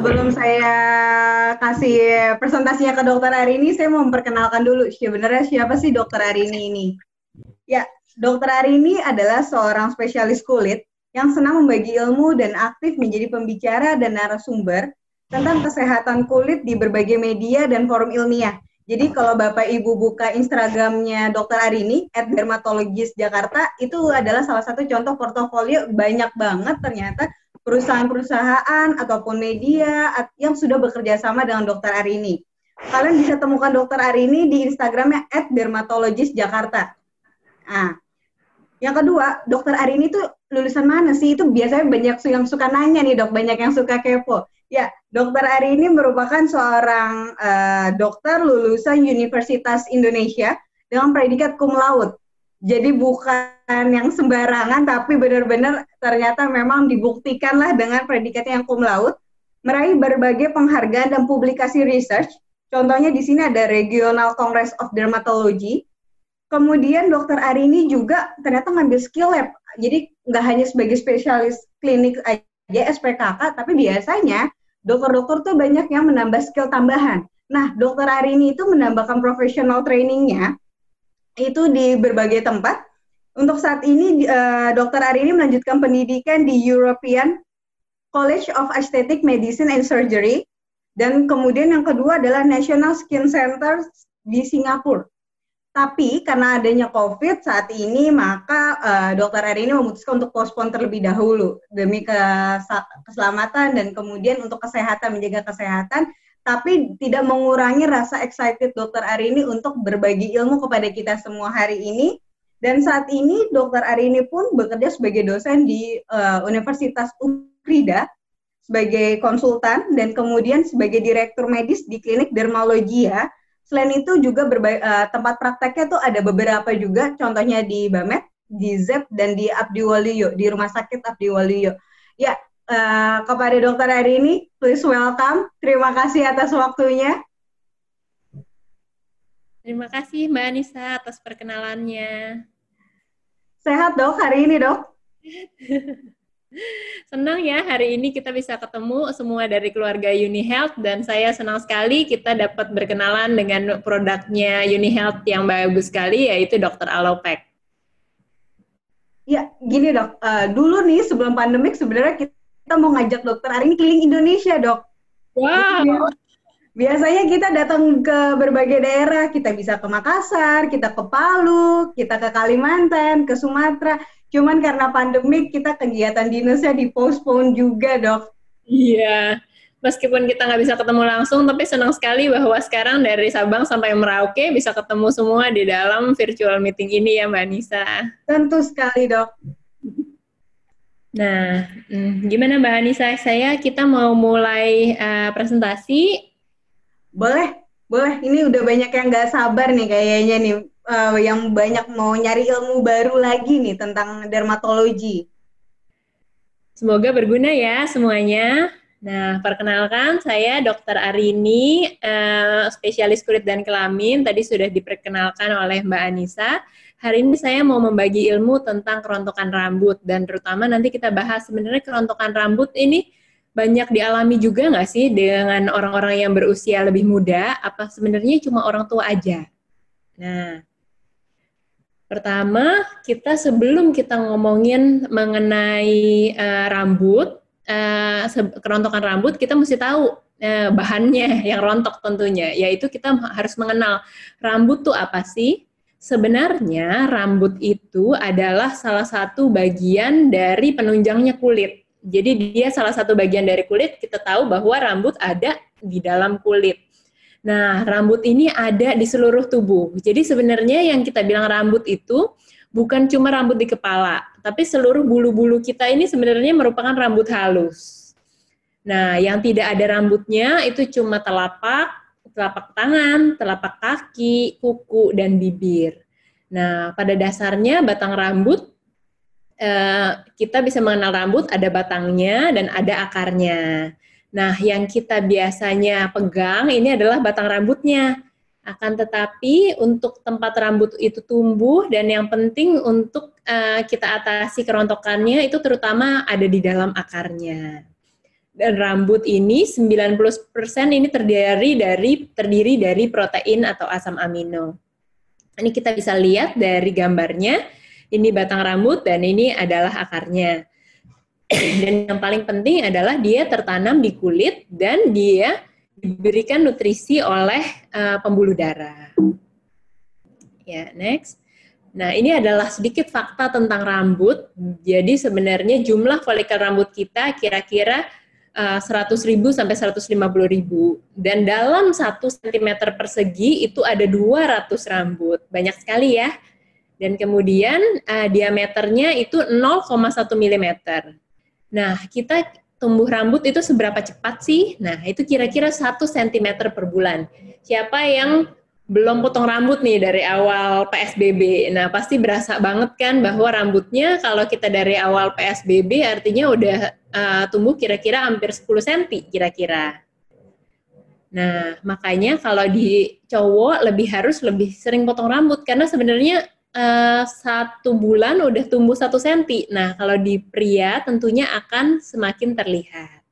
sebelum saya kasih presentasinya ke dokter Arini, saya mau memperkenalkan dulu sebenarnya siapa sih dokter Arini ini. Ya, dokter Arini adalah seorang spesialis kulit yang senang membagi ilmu dan aktif menjadi pembicara dan narasumber tentang kesehatan kulit di berbagai media dan forum ilmiah. Jadi kalau Bapak Ibu buka Instagramnya Dokter Arini, at Dermatologis Jakarta, itu adalah salah satu contoh portofolio banyak banget ternyata perusahaan-perusahaan ataupun media yang sudah bekerja sama dengan Dokter Arini. Kalian bisa temukan Dokter Arini di Instagramnya at Dermatologis Jakarta. Nah, yang kedua, Dokter Arini itu lulusan mana sih? Itu biasanya banyak yang suka nanya nih dok, banyak yang suka kepo. Ya, Dokter Ari ini merupakan seorang uh, dokter lulusan Universitas Indonesia dengan predikat cum laude. Jadi bukan yang sembarangan, tapi benar-benar ternyata memang dibuktikanlah dengan predikat yang cum laude, meraih berbagai penghargaan dan publikasi research. Contohnya di sini ada Regional Congress of Dermatology. Kemudian Dokter Ari ini juga ternyata ngambil skill lab. Jadi nggak hanya sebagai spesialis klinik aja SPKK, tapi biasanya dokter-dokter tuh banyak yang menambah skill tambahan. Nah, dokter Arini itu menambahkan professional trainingnya itu di berbagai tempat. Untuk saat ini, uh, dokter Arini melanjutkan pendidikan di European College of Aesthetic Medicine and Surgery. Dan kemudian yang kedua adalah National Skin Center di Singapura. Tapi karena adanya COVID saat ini, maka uh, dokter Eri ini memutuskan untuk postpone terlebih dahulu demi keselamatan dan kemudian untuk kesehatan, menjaga kesehatan, tapi tidak mengurangi rasa excited dokter Ari ini untuk berbagi ilmu kepada kita semua hari ini. Dan saat ini dokter Ari ini pun bekerja sebagai dosen di uh, Universitas Ukrida sebagai konsultan dan kemudian sebagai direktur medis di klinik dermalogia Selain itu juga berbagai, uh, tempat prakteknya tuh ada beberapa juga, contohnya di Bamet, di ZEP, dan di Abdiwaluyo, di Rumah Sakit Abdiwaluyo. Ya, uh, kepada dokter hari ini, please welcome. Terima kasih atas waktunya. Terima kasih Mbak Anissa atas perkenalannya. Sehat dok hari ini dok? Senang ya hari ini kita bisa ketemu semua dari keluarga Uni Health dan saya senang sekali kita dapat berkenalan dengan produknya Uni Health yang bagus sekali yaitu Dr. Alopek. Ya, gini dok, uh, dulu nih sebelum pandemik sebenarnya kita mau ngajak dokter hari ini keliling Indonesia dok. Wow. Biasanya kita datang ke berbagai daerah, kita bisa ke Makassar, kita ke Palu, kita ke Kalimantan, ke Sumatera Cuman karena pandemik kita kegiatan dinasnya dipostpone juga, dok. Iya, meskipun kita nggak bisa ketemu langsung, tapi senang sekali bahwa sekarang dari Sabang sampai Merauke bisa ketemu semua di dalam virtual meeting ini ya Mbak Anissa. Tentu sekali, dok. Nah, hmm, gimana Mbak Anissa? Saya kita mau mulai uh, presentasi. Boleh, boleh. Ini udah banyak yang nggak sabar nih kayaknya nih uh, yang banyak mau nyari ilmu baru lagi nih tentang dermatologi. Semoga berguna ya semuanya. Nah, perkenalkan saya Dr. Arini, uh, spesialis kulit dan kelamin. Tadi sudah diperkenalkan oleh Mbak Anissa. Hari ini saya mau membagi ilmu tentang kerontokan rambut dan terutama nanti kita bahas sebenarnya kerontokan rambut ini banyak dialami juga nggak sih dengan orang-orang yang berusia lebih muda? Apa sebenarnya cuma orang tua aja? Nah, Pertama, kita sebelum kita ngomongin mengenai uh, rambut, uh, kerontokan rambut, kita mesti tahu uh, bahannya yang rontok tentunya, yaitu kita harus mengenal rambut tuh apa sih? Sebenarnya rambut itu adalah salah satu bagian dari penunjangnya kulit. Jadi dia salah satu bagian dari kulit, kita tahu bahwa rambut ada di dalam kulit. Nah, rambut ini ada di seluruh tubuh. Jadi sebenarnya yang kita bilang rambut itu bukan cuma rambut di kepala, tapi seluruh bulu-bulu kita ini sebenarnya merupakan rambut halus. Nah, yang tidak ada rambutnya itu cuma telapak, telapak tangan, telapak kaki, kuku, dan bibir. Nah, pada dasarnya batang rambut eh, kita bisa mengenal rambut ada batangnya dan ada akarnya. Nah, yang kita biasanya pegang ini adalah batang rambutnya. Akan tetapi untuk tempat rambut itu tumbuh dan yang penting untuk uh, kita atasi kerontokannya itu terutama ada di dalam akarnya. Dan rambut ini 90% ini terdiri dari terdiri dari protein atau asam amino. Ini kita bisa lihat dari gambarnya. Ini batang rambut dan ini adalah akarnya. Dan yang paling penting adalah dia tertanam di kulit dan dia diberikan nutrisi oleh uh, pembuluh darah. Ya, next. Nah, ini adalah sedikit fakta tentang rambut. Jadi sebenarnya jumlah folikel rambut kita kira-kira 100 ribu sampai 150 ribu. Dan dalam 1 cm persegi itu ada 200 rambut. Banyak sekali ya. Dan kemudian uh, diameternya itu 0,1 mm. Nah, kita tumbuh rambut itu seberapa cepat sih? Nah, itu kira-kira 1 cm per bulan. Siapa yang belum potong rambut nih dari awal PSBB. Nah, pasti berasa banget kan bahwa rambutnya kalau kita dari awal PSBB artinya udah uh, tumbuh kira-kira hampir 10 cm kira-kira. Nah, makanya kalau di cowok lebih harus lebih sering potong rambut karena sebenarnya uh, satu bulan udah tumbuh satu senti. Nah, kalau di pria tentunya akan semakin terlihat.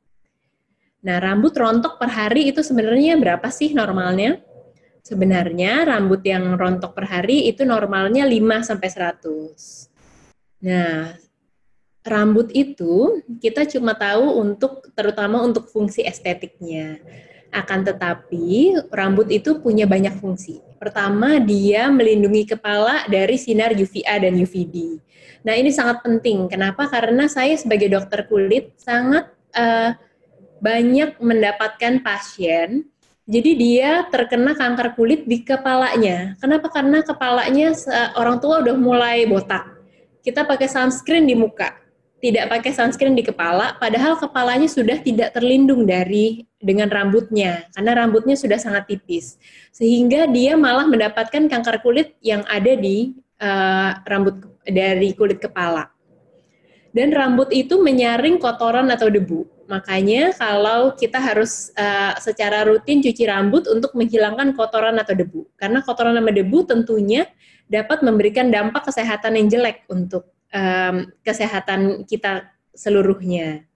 Nah, rambut rontok per hari itu sebenarnya berapa sih normalnya? Sebenarnya rambut yang rontok per hari itu normalnya 5 sampai 100. Nah, rambut itu kita cuma tahu untuk terutama untuk fungsi estetiknya. Akan tetapi rambut itu punya banyak fungsi. Pertama, dia melindungi kepala dari sinar UVA dan UVB. Nah, ini sangat penting. Kenapa? Karena saya sebagai dokter kulit sangat uh, banyak mendapatkan pasien jadi dia terkena kanker kulit di kepalanya. Kenapa? Karena kepalanya orang tua udah mulai botak. Kita pakai sunscreen di muka, tidak pakai sunscreen di kepala, padahal kepalanya sudah tidak terlindung dari dengan rambutnya, karena rambutnya sudah sangat tipis, sehingga dia malah mendapatkan kanker kulit yang ada di uh, rambut dari kulit kepala. Dan rambut itu menyaring kotoran atau debu. Makanya kalau kita harus uh, secara rutin cuci rambut untuk menghilangkan kotoran atau debu. Karena kotoran sama debu tentunya dapat memberikan dampak kesehatan yang jelek untuk um, kesehatan kita seluruhnya.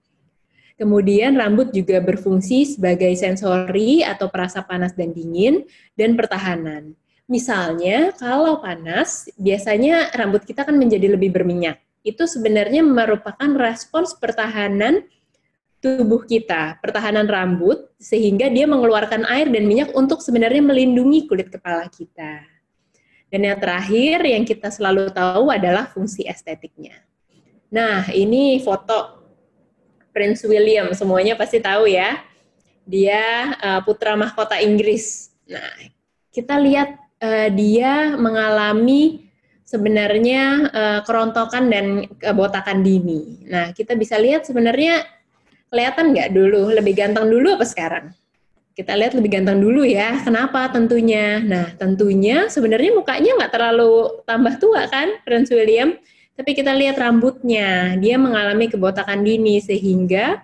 Kemudian rambut juga berfungsi sebagai sensori atau perasa panas dan dingin dan pertahanan. Misalnya kalau panas, biasanya rambut kita kan menjadi lebih berminyak. Itu sebenarnya merupakan respons pertahanan tubuh kita, pertahanan rambut, sehingga dia mengeluarkan air dan minyak untuk sebenarnya melindungi kulit kepala kita. Dan yang terakhir yang kita selalu tahu adalah fungsi estetiknya. Nah, ini foto Prince William, semuanya pasti tahu ya. Dia uh, putra mahkota Inggris. Nah, kita lihat uh, dia mengalami sebenarnya uh, kerontokan dan kebotakan dini. Nah, kita bisa lihat sebenarnya kelihatan nggak dulu? Lebih ganteng dulu apa sekarang? Kita lihat lebih ganteng dulu ya. Kenapa tentunya? Nah, tentunya sebenarnya mukanya nggak terlalu tambah tua kan, Prince William. Tapi kita lihat rambutnya, dia mengalami kebotakan dini sehingga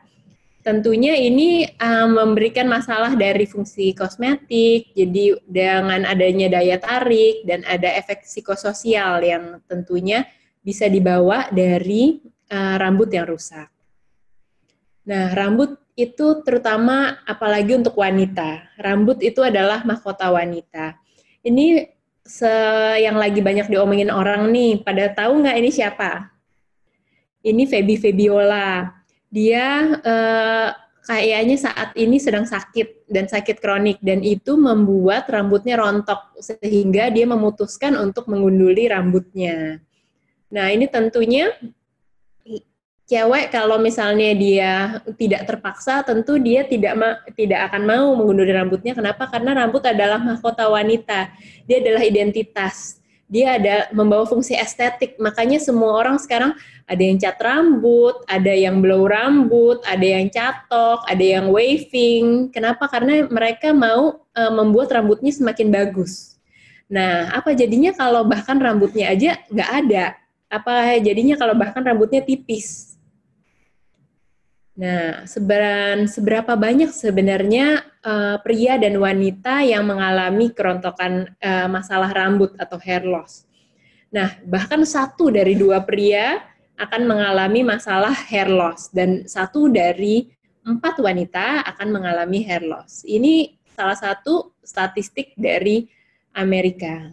tentunya ini um, memberikan masalah dari fungsi kosmetik. Jadi dengan adanya daya tarik dan ada efek psikososial yang tentunya bisa dibawa dari uh, rambut yang rusak. Nah, rambut itu terutama apalagi untuk wanita. Rambut itu adalah mahkota wanita. Ini se yang lagi banyak diomongin orang nih, pada tahu nggak ini siapa? Ini Feby Febiola. Dia eh, kayaknya saat ini sedang sakit dan sakit kronik dan itu membuat rambutnya rontok sehingga dia memutuskan untuk mengunduli rambutnya. Nah, ini tentunya cewek kalau misalnya dia tidak terpaksa tentu dia tidak ma tidak akan mau mengunduri rambutnya. Kenapa? Karena rambut adalah mahkota wanita. Dia adalah identitas. Dia ada membawa fungsi estetik. Makanya semua orang sekarang ada yang cat rambut ada yang blow rambut ada yang catok ada yang waving. Kenapa? Karena mereka mau e, membuat rambutnya semakin bagus. Nah apa jadinya kalau bahkan rambutnya aja nggak ada? Apa jadinya kalau bahkan rambutnya tipis Nah, seberan, seberapa banyak sebenarnya uh, pria dan wanita yang mengalami kerontokan uh, masalah rambut atau hair loss? Nah, bahkan satu dari dua pria akan mengalami masalah hair loss dan satu dari empat wanita akan mengalami hair loss. Ini salah satu statistik dari Amerika.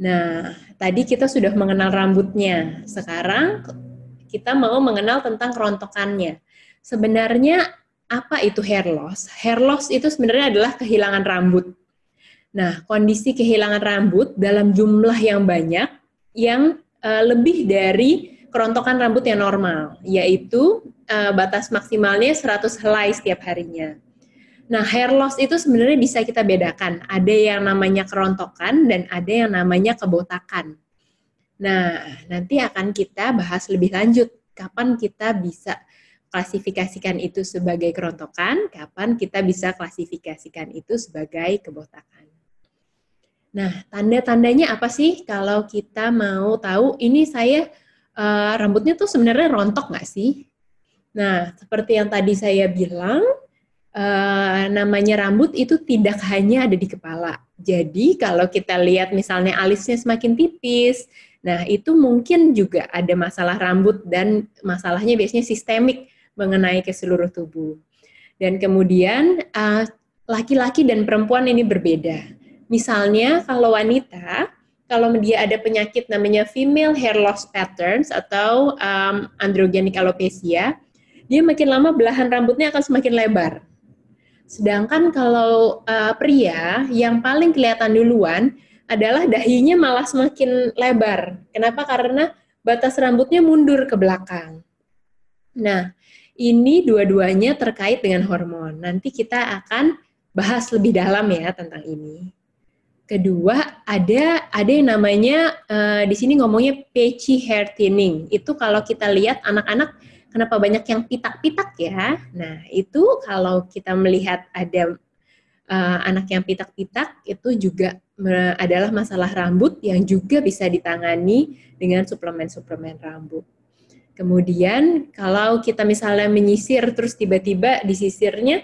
Nah, tadi kita sudah mengenal rambutnya. Sekarang kita mau mengenal tentang kerontokannya. Sebenarnya apa itu hair loss? Hair loss itu sebenarnya adalah kehilangan rambut. Nah, kondisi kehilangan rambut dalam jumlah yang banyak yang uh, lebih dari kerontokan rambut yang normal, yaitu uh, batas maksimalnya 100 helai setiap harinya. Nah, hair loss itu sebenarnya bisa kita bedakan. Ada yang namanya kerontokan dan ada yang namanya kebotakan. Nah, nanti akan kita bahas lebih lanjut kapan kita bisa klasifikasikan itu sebagai kerontokan, kapan kita bisa klasifikasikan itu sebagai kebotakan. Nah, tanda-tandanya apa sih kalau kita mau tahu ini saya uh, rambutnya tuh sebenarnya rontok nggak sih? Nah, seperti yang tadi saya bilang, uh, namanya rambut itu tidak hanya ada di kepala. Jadi kalau kita lihat misalnya alisnya semakin tipis, nah itu mungkin juga ada masalah rambut dan masalahnya biasanya sistemik mengenai ke seluruh tubuh. Dan kemudian eh, laki-laki dan perempuan ini berbeda. Misalnya kalau wanita kalau dia ada penyakit namanya female hair loss patterns atau um, androgenic alopecia, dia makin lama belahan rambutnya akan semakin lebar. Sedangkan kalau uh, pria yang paling kelihatan duluan adalah dahinya malah semakin lebar. Kenapa? Karena batas rambutnya mundur ke belakang. Nah, ini dua-duanya terkait dengan hormon. Nanti kita akan bahas lebih dalam ya tentang ini. Kedua, ada ada yang namanya uh, di sini ngomongnya patchy hair thinning. Itu kalau kita lihat anak-anak kenapa banyak yang pitak-pitak ya. Nah, itu kalau kita melihat ada uh, anak yang pitak-pitak itu juga adalah masalah rambut yang juga bisa ditangani dengan suplemen-suplemen rambut. Kemudian kalau kita misalnya menyisir terus tiba-tiba di sisirnya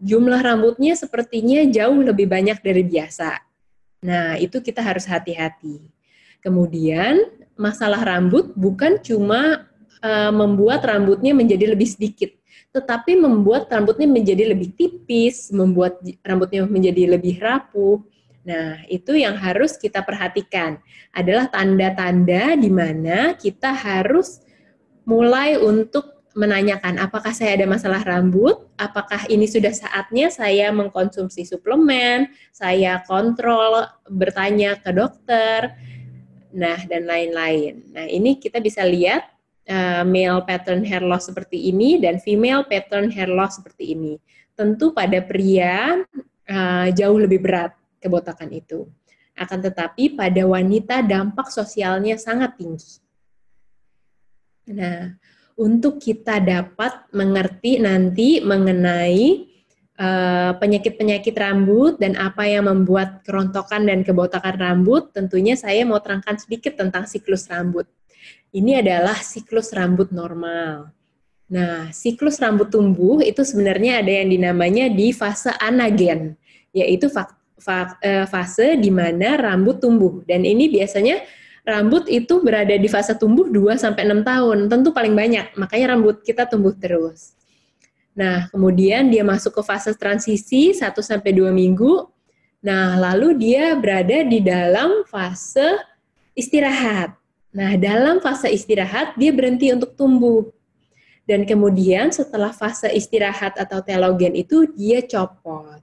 jumlah rambutnya sepertinya jauh lebih banyak dari biasa. Nah, itu kita harus hati-hati. Kemudian, masalah rambut bukan cuma uh, membuat rambutnya menjadi lebih sedikit, tetapi membuat rambutnya menjadi lebih tipis, membuat rambutnya menjadi lebih rapuh. Nah, itu yang harus kita perhatikan. Adalah tanda-tanda di mana kita harus mulai untuk menanyakan apakah saya ada masalah rambut, apakah ini sudah saatnya saya mengkonsumsi suplemen, saya kontrol bertanya ke dokter, nah dan lain-lain. Nah ini kita bisa lihat uh, male pattern hair loss seperti ini dan female pattern hair loss seperti ini. Tentu pada pria uh, jauh lebih berat kebotakan itu. Akan tetapi pada wanita dampak sosialnya sangat tinggi. Nah, untuk kita dapat mengerti nanti mengenai eh, penyakit-penyakit uh, rambut dan apa yang membuat kerontokan dan kebotakan rambut, tentunya saya mau terangkan sedikit tentang siklus rambut. Ini adalah siklus rambut normal. Nah, siklus rambut tumbuh itu sebenarnya ada yang dinamanya di fase anagen, yaitu eh, fase di mana rambut tumbuh. Dan ini biasanya rambut itu berada di fase tumbuh 2 sampai 6 tahun, tentu paling banyak. Makanya rambut kita tumbuh terus. Nah, kemudian dia masuk ke fase transisi 1 sampai 2 minggu. Nah, lalu dia berada di dalam fase istirahat. Nah, dalam fase istirahat dia berhenti untuk tumbuh. Dan kemudian setelah fase istirahat atau telogen itu dia copot.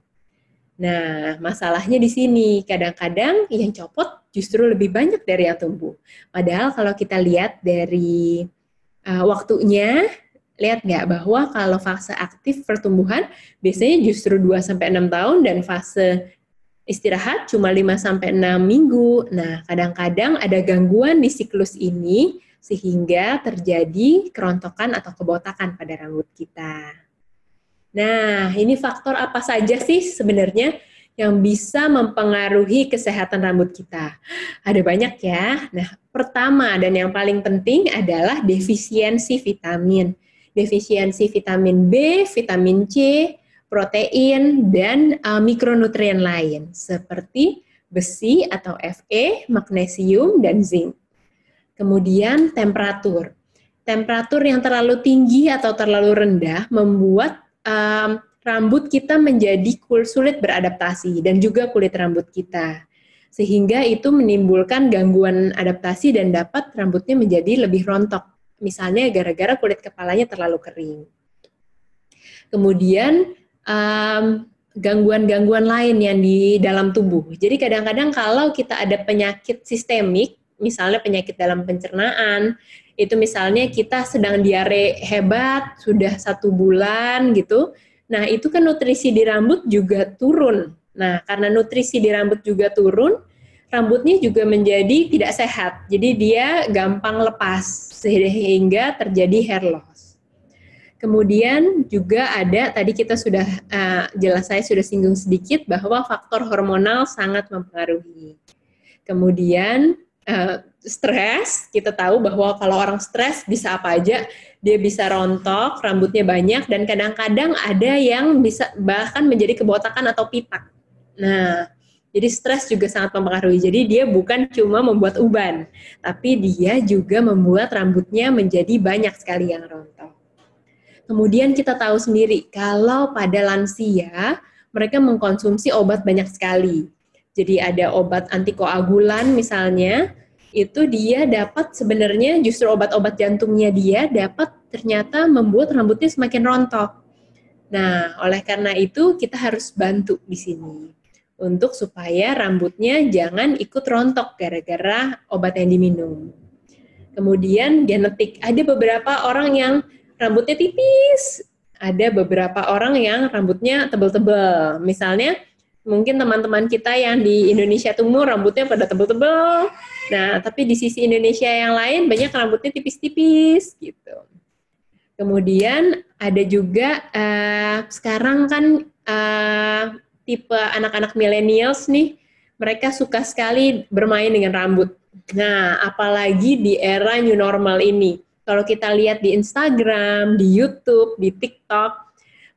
Nah, masalahnya di sini kadang-kadang yang copot justru lebih banyak dari yang tumbuh. Padahal kalau kita lihat dari uh, waktunya, lihat nggak bahwa kalau fase aktif pertumbuhan biasanya justru 2 sampai 6 tahun dan fase istirahat cuma 5 sampai 6 minggu. Nah, kadang-kadang ada gangguan di siklus ini sehingga terjadi kerontokan atau kebotakan pada rambut kita. Nah, ini faktor apa saja sih sebenarnya yang bisa mempengaruhi kesehatan rambut kita? Ada banyak ya. Nah, pertama dan yang paling penting adalah defisiensi vitamin. Defisiensi vitamin B, vitamin C, protein, dan uh, mikronutrien lain seperti besi atau Fe, magnesium, dan zinc. Kemudian temperatur. temperatur yang terlalu tinggi atau terlalu rendah membuat um, rambut kita menjadi sulit beradaptasi dan juga kulit rambut kita. Sehingga itu menimbulkan gangguan adaptasi dan dapat rambutnya menjadi lebih rontok. Misalnya gara-gara kulit kepalanya terlalu kering. Kemudian um, gangguan-gangguan lain yang di dalam tubuh. Jadi kadang-kadang kalau kita ada penyakit sistemik, misalnya penyakit dalam pencernaan, itu misalnya kita sedang diare hebat, sudah satu bulan gitu, nah itu kan nutrisi di rambut juga turun. Nah karena nutrisi di rambut juga turun, rambutnya juga menjadi tidak sehat, jadi dia gampang lepas sehingga terjadi hair loss. Kemudian juga ada tadi kita sudah uh, jelas saya sudah singgung sedikit bahwa faktor hormonal sangat mempengaruhi. Kemudian uh, stres, kita tahu bahwa kalau orang stres bisa apa aja, dia bisa rontok, rambutnya banyak dan kadang-kadang ada yang bisa bahkan menjadi kebotakan atau pitak. Nah, jadi stres juga sangat mempengaruhi. Jadi dia bukan cuma membuat uban, tapi dia juga membuat rambutnya menjadi banyak sekali yang rontok. Kemudian kita tahu sendiri kalau pada lansia mereka mengkonsumsi obat banyak sekali. Jadi ada obat antikoagulan misalnya, itu dia dapat sebenarnya justru obat-obat jantungnya dia dapat ternyata membuat rambutnya semakin rontok. Nah, oleh karena itu kita harus bantu di sini untuk supaya rambutnya jangan ikut rontok gara-gara obat yang diminum. Kemudian genetik, ada beberapa orang yang rambutnya tipis. Ada beberapa orang yang rambutnya tebel-tebel. Misalnya, mungkin teman-teman kita yang di Indonesia Timur rambutnya pada tebel-tebel. Nah, tapi di sisi Indonesia yang lain banyak rambutnya tipis-tipis gitu. Kemudian ada juga uh, sekarang kan uh, tipe anak-anak millennials nih, mereka suka sekali bermain dengan rambut. Nah, apalagi di era new normal ini. Kalau kita lihat di Instagram, di YouTube, di TikTok,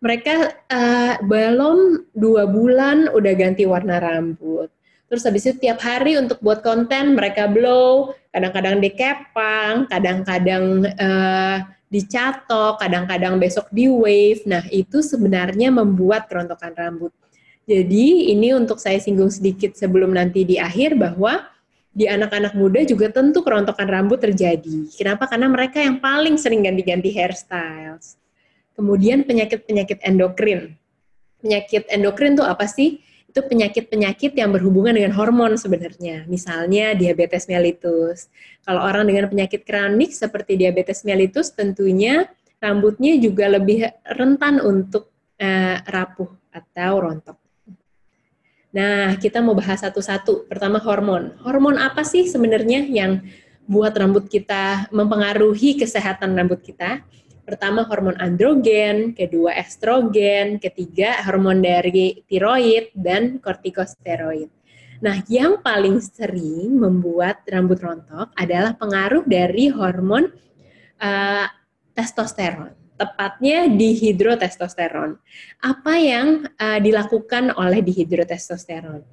mereka uh, belum dua bulan udah ganti warna rambut. Terus habis itu tiap hari untuk buat konten mereka blow, kadang-kadang dikepang, kadang-kadang uh, dicatok, kadang-kadang besok di wave. Nah, itu sebenarnya membuat kerontokan rambut. Jadi ini untuk saya singgung sedikit sebelum nanti di akhir bahwa di anak-anak muda juga tentu kerontokan rambut terjadi. Kenapa? Karena mereka yang paling sering ganti-ganti hairstyles. Kemudian penyakit-penyakit endokrin. Penyakit endokrin itu apa sih? Itu penyakit-penyakit yang berhubungan dengan hormon sebenarnya. Misalnya diabetes mellitus. Kalau orang dengan penyakit kronik seperti diabetes mellitus tentunya rambutnya juga lebih rentan untuk uh, rapuh atau rontok. Nah, kita mau bahas satu-satu. Pertama hormon. Hormon apa sih sebenarnya yang buat rambut kita mempengaruhi kesehatan rambut kita? Pertama hormon androgen, kedua estrogen, ketiga hormon dari tiroid dan kortikosteroid. Nah, yang paling sering membuat rambut rontok adalah pengaruh dari hormon uh, testosteron tepatnya dihidrotestosteron. Apa yang uh, dilakukan oleh dihidrotestosteron?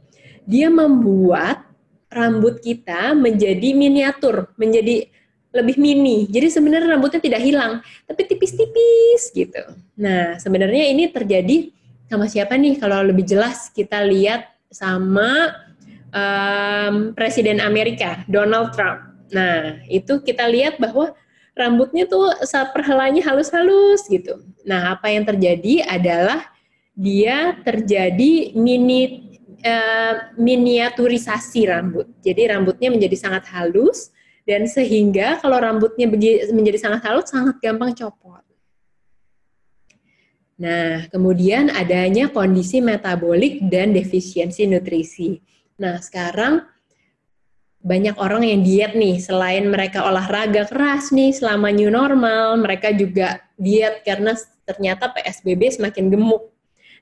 Dia membuat rambut kita menjadi miniatur, menjadi lebih mini. Jadi sebenarnya rambutnya tidak hilang, tapi tipis-tipis gitu. Nah, sebenarnya ini terjadi sama siapa nih? Kalau lebih jelas kita lihat sama um, Presiden Amerika, Donald Trump. Nah, itu kita lihat bahwa rambutnya tuh perhelanya halus-halus gitu. Nah, apa yang terjadi adalah dia terjadi mini uh, miniaturisasi rambut. Jadi rambutnya menjadi sangat halus dan sehingga kalau rambutnya menjadi sangat halus sangat gampang copot. Nah, kemudian adanya kondisi metabolik dan defisiensi nutrisi. Nah, sekarang banyak orang yang diet nih, selain mereka olahraga keras nih selama new normal, mereka juga diet karena ternyata PSBB semakin gemuk.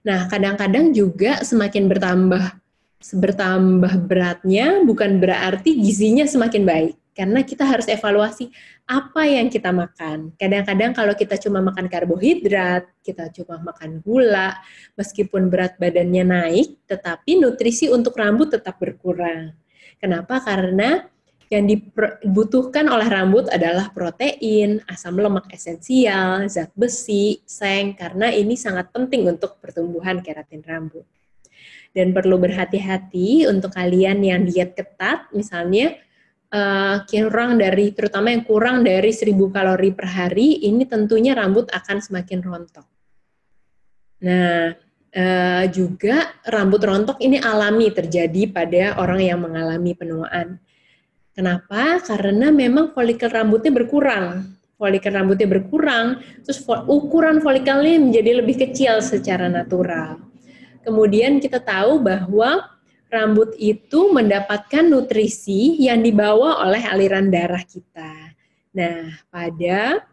Nah, kadang-kadang juga semakin bertambah bertambah beratnya bukan berarti gizinya semakin baik. Karena kita harus evaluasi apa yang kita makan. Kadang-kadang kalau kita cuma makan karbohidrat, kita cuma makan gula, meskipun berat badannya naik, tetapi nutrisi untuk rambut tetap berkurang. Kenapa? Karena Yang dibutuhkan oleh rambut adalah protein, asam lemak esensial, zat besi, seng, karena ini sangat penting untuk pertumbuhan keratin rambut. Dan perlu berhati-hati untuk kalian yang diet ketat, misalnya uh, kurang dari, terutama yang kurang dari 1000 kalori per hari, ini tentunya rambut akan semakin rontok. Nah, uh, juga rambut rontok ini alami terjadi pada orang yang mengalami penuaan Kenapa? Karena memang folikel rambutnya berkurang. Folikel rambutnya berkurang, terus ukuran folikelnya menjadi lebih kecil secara natural. Kemudian kita tahu bahwa rambut itu mendapatkan nutrisi yang dibawa oleh aliran darah kita. Nah, pada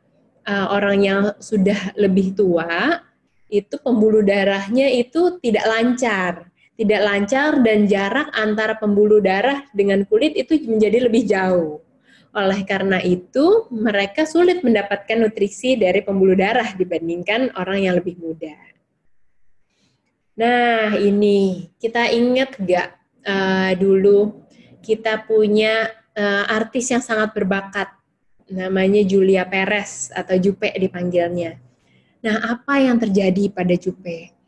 uh, orang yang sudah lebih tua, itu pembuluh darahnya itu tidak lancar tidak lancar dan jarak antara pembuluh darah dengan kulit itu menjadi lebih jauh. Oleh karena itu, mereka sulit mendapatkan nutrisi dari pembuluh darah dibandingkan orang yang lebih muda. Nah, ini kita ingat gak uh, dulu kita punya uh, artis yang sangat berbakat, namanya Julia Perez atau Jupe dipanggilnya. Nah, apa yang terjadi pada Jupe?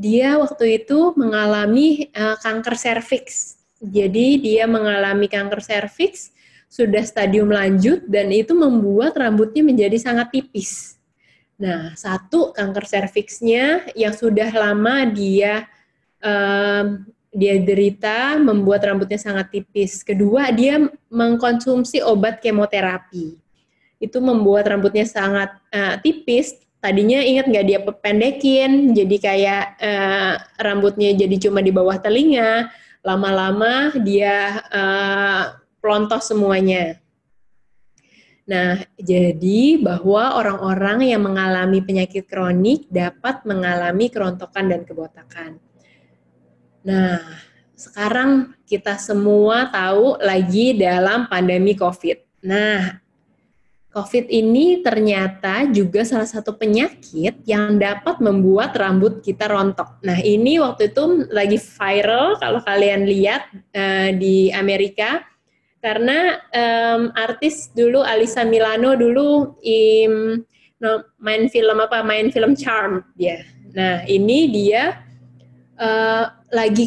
dia waktu itu mengalami uh, kanker serviks. Jadi dia mengalami kanker serviks sudah stadium lanjut dan itu membuat rambutnya menjadi sangat tipis. Nah, satu kanker serviksnya yang sudah lama dia um, dia derita membuat rambutnya sangat tipis. Kedua, dia mengkonsumsi obat kemoterapi. Itu membuat rambutnya sangat uh, tipis tadinya ingat nggak dia pendekin jadi kayak uh, rambutnya jadi cuma di bawah telinga lama-lama dia uh, pelontos semuanya nah jadi bahwa orang-orang yang mengalami penyakit kronik dapat mengalami kerontokan dan kebotakan nah sekarang kita semua tahu lagi dalam pandemi COVID. Nah, COVID ini ternyata juga salah satu penyakit yang dapat membuat rambut kita rontok. Nah, ini waktu itu lagi viral kalau kalian lihat uh, di Amerika karena um, artis dulu Alisa Milano dulu im, no, main film apa? Main film Charm dia. Nah, ini dia uh, lagi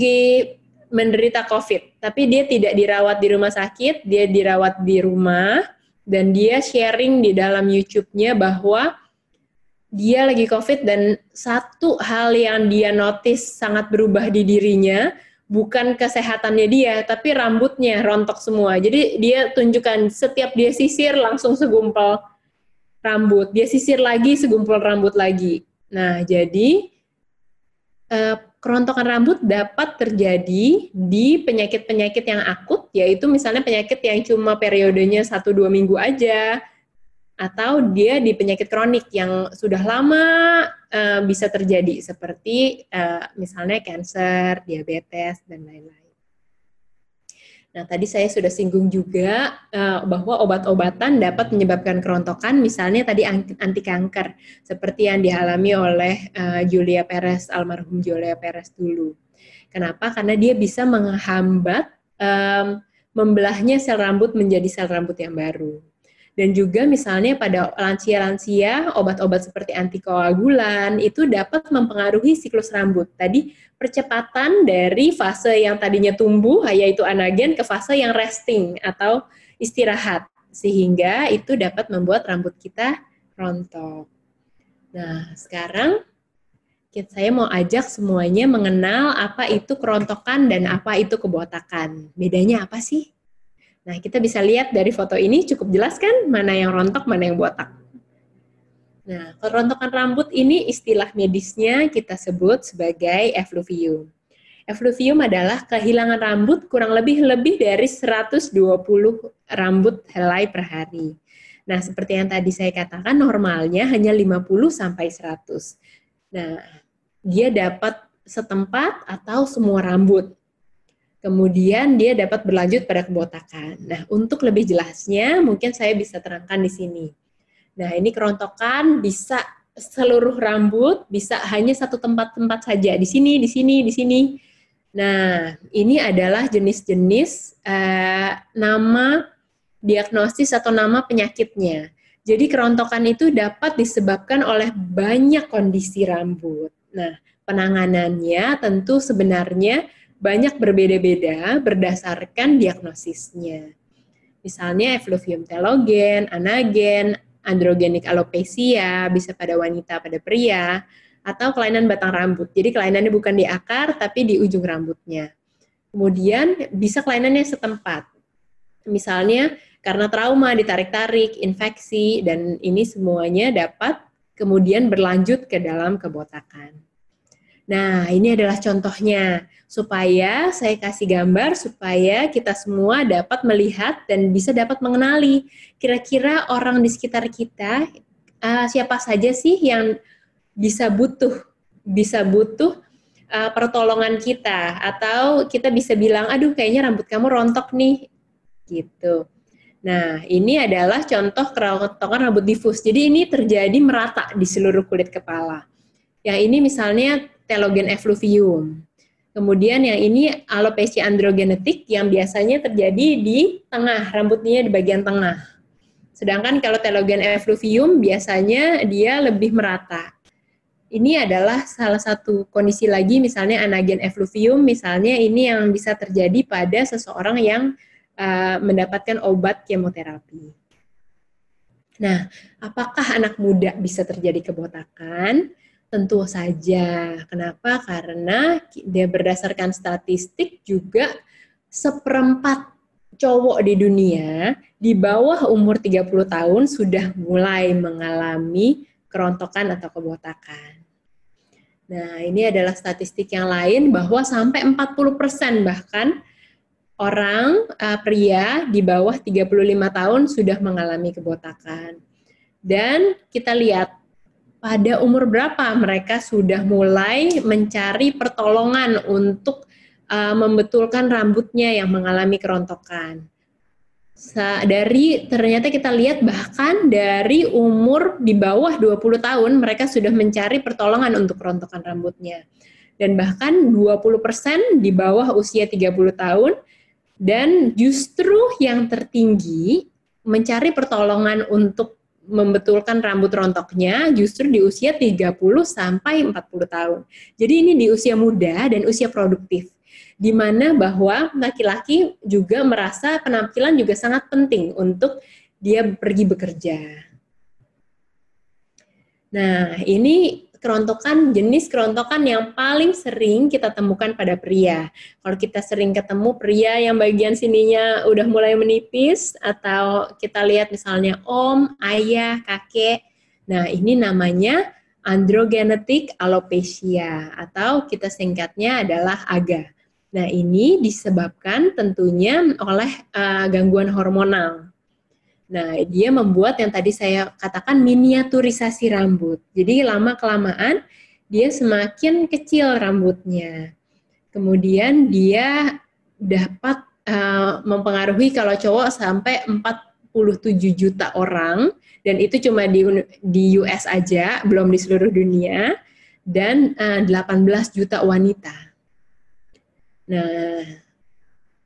menderita COVID, tapi dia tidak dirawat di rumah sakit, dia dirawat di rumah dan dia sharing di dalam YouTube-nya bahwa dia lagi COVID dan satu hal yang dia notice sangat berubah di dirinya bukan kesehatannya dia, tapi rambutnya rontok semua. Jadi dia tunjukkan setiap dia sisir langsung segumpal rambut, dia sisir lagi segumpal rambut lagi. Nah, jadi uh, kerontokan rambut dapat terjadi di penyakit-penyakit yang akut, yaitu misalnya penyakit yang cuma periodenya 1-2 minggu aja, atau dia di penyakit kronik yang sudah lama uh, bisa terjadi, seperti uh, misalnya kanker, diabetes, dan lain-lain. Nah, tadi saya sudah singgung juga uh, bahwa obat-obatan dapat menyebabkan kerontokan, misalnya tadi anti kanker, seperti yang dialami oleh uh, Julia Perez, almarhum Julia Perez dulu. Kenapa? Karena dia bisa menghambat um, membelahnya sel rambut menjadi sel rambut yang baru. Dan juga misalnya pada lansia-lansia, obat-obat seperti antikoagulan itu dapat mempengaruhi siklus rambut. Tadi percepatan dari fase yang tadinya tumbuh, yaitu anagen, ke fase yang resting atau istirahat. Sehingga itu dapat membuat rambut kita rontok. Nah, sekarang saya mau ajak semuanya mengenal apa itu kerontokan dan apa itu kebotakan. Bedanya apa sih? Nah, kita bisa lihat dari foto ini cukup jelas kan mana yang rontok, mana yang botak. Nah, kerontokan rambut ini istilah medisnya kita sebut sebagai effluvium. Effluvium adalah kehilangan rambut kurang lebih lebih dari 120 rambut helai per hari. Nah, seperti yang tadi saya katakan normalnya hanya 50 sampai 100. Nah, dia dapat setempat atau semua rambut. Kemudian dia dapat berlanjut pada kebotakan. Nah, untuk lebih jelasnya mungkin saya bisa terangkan di sini. Nah, ini kerontokan bisa seluruh rambut, bisa hanya satu tempat-tempat saja, di sini, di sini, di sini. Nah, ini adalah jenis-jenis uh, nama diagnosis atau nama penyakitnya. Jadi kerontokan itu dapat disebabkan oleh banyak kondisi rambut. Nah, penanganannya tentu sebenarnya banyak berbeda-beda berdasarkan diagnosisnya. Misalnya efluvium telogen, anagen, androgenik alopecia, bisa pada wanita, pada pria, atau kelainan batang rambut. Jadi kelainannya bukan di akar, tapi di ujung rambutnya. Kemudian bisa kelainannya setempat. Misalnya karena trauma, ditarik-tarik, infeksi, dan ini semuanya dapat kemudian berlanjut ke dalam kebotakan. Nah, ini adalah contohnya supaya saya kasih gambar supaya kita semua dapat melihat dan bisa dapat mengenali kira-kira orang di sekitar kita uh, siapa saja sih yang bisa butuh bisa butuh uh, pertolongan kita atau kita bisa bilang aduh kayaknya rambut kamu rontok nih gitu. Nah, ini adalah contoh kerontokan rambut difus. Jadi ini terjadi merata di seluruh kulit kepala. Yang ini misalnya telogen effluvium. Kemudian yang ini alopecia androgenetik yang biasanya terjadi di tengah, rambutnya di bagian tengah. Sedangkan kalau telogen effluvium biasanya dia lebih merata. Ini adalah salah satu kondisi lagi misalnya anagen effluvium misalnya ini yang bisa terjadi pada seseorang yang uh, mendapatkan obat kemoterapi. Nah, apakah anak muda bisa terjadi kebotakan? Tentu saja. Kenapa? Karena dia berdasarkan statistik juga seperempat cowok di dunia di bawah umur 30 tahun sudah mulai mengalami kerontokan atau kebotakan. Nah, ini adalah statistik yang lain bahwa sampai 40% bahkan orang uh, pria di bawah 35 tahun sudah mengalami kebotakan. Dan kita lihat pada umur berapa mereka sudah mulai mencari pertolongan untuk uh, membetulkan rambutnya yang mengalami kerontokan. Sa dari ternyata kita lihat bahkan dari umur di bawah 20 tahun mereka sudah mencari pertolongan untuk kerontokan rambutnya. Dan bahkan 20% di bawah usia 30 tahun dan justru yang tertinggi mencari pertolongan untuk membetulkan rambut rontoknya justru di usia 30 sampai 40 tahun. Jadi ini di usia muda dan usia produktif. Di mana bahwa laki-laki juga merasa penampilan juga sangat penting untuk dia pergi bekerja. Nah, ini kerontokan jenis kerontokan yang paling sering kita temukan pada pria. Kalau kita sering ketemu pria yang bagian sininya udah mulai menipis atau kita lihat misalnya om, ayah, kakek. Nah, ini namanya androgenetic alopecia atau kita singkatnya adalah AGA. Nah, ini disebabkan tentunya oleh uh, gangguan hormonal. Nah, dia membuat yang tadi saya katakan miniaturisasi rambut. Jadi lama-kelamaan dia semakin kecil rambutnya. Kemudian dia dapat uh, mempengaruhi kalau cowok sampai 47 juta orang dan itu cuma di di US aja, belum di seluruh dunia dan uh, eh, 18 juta wanita. Nah,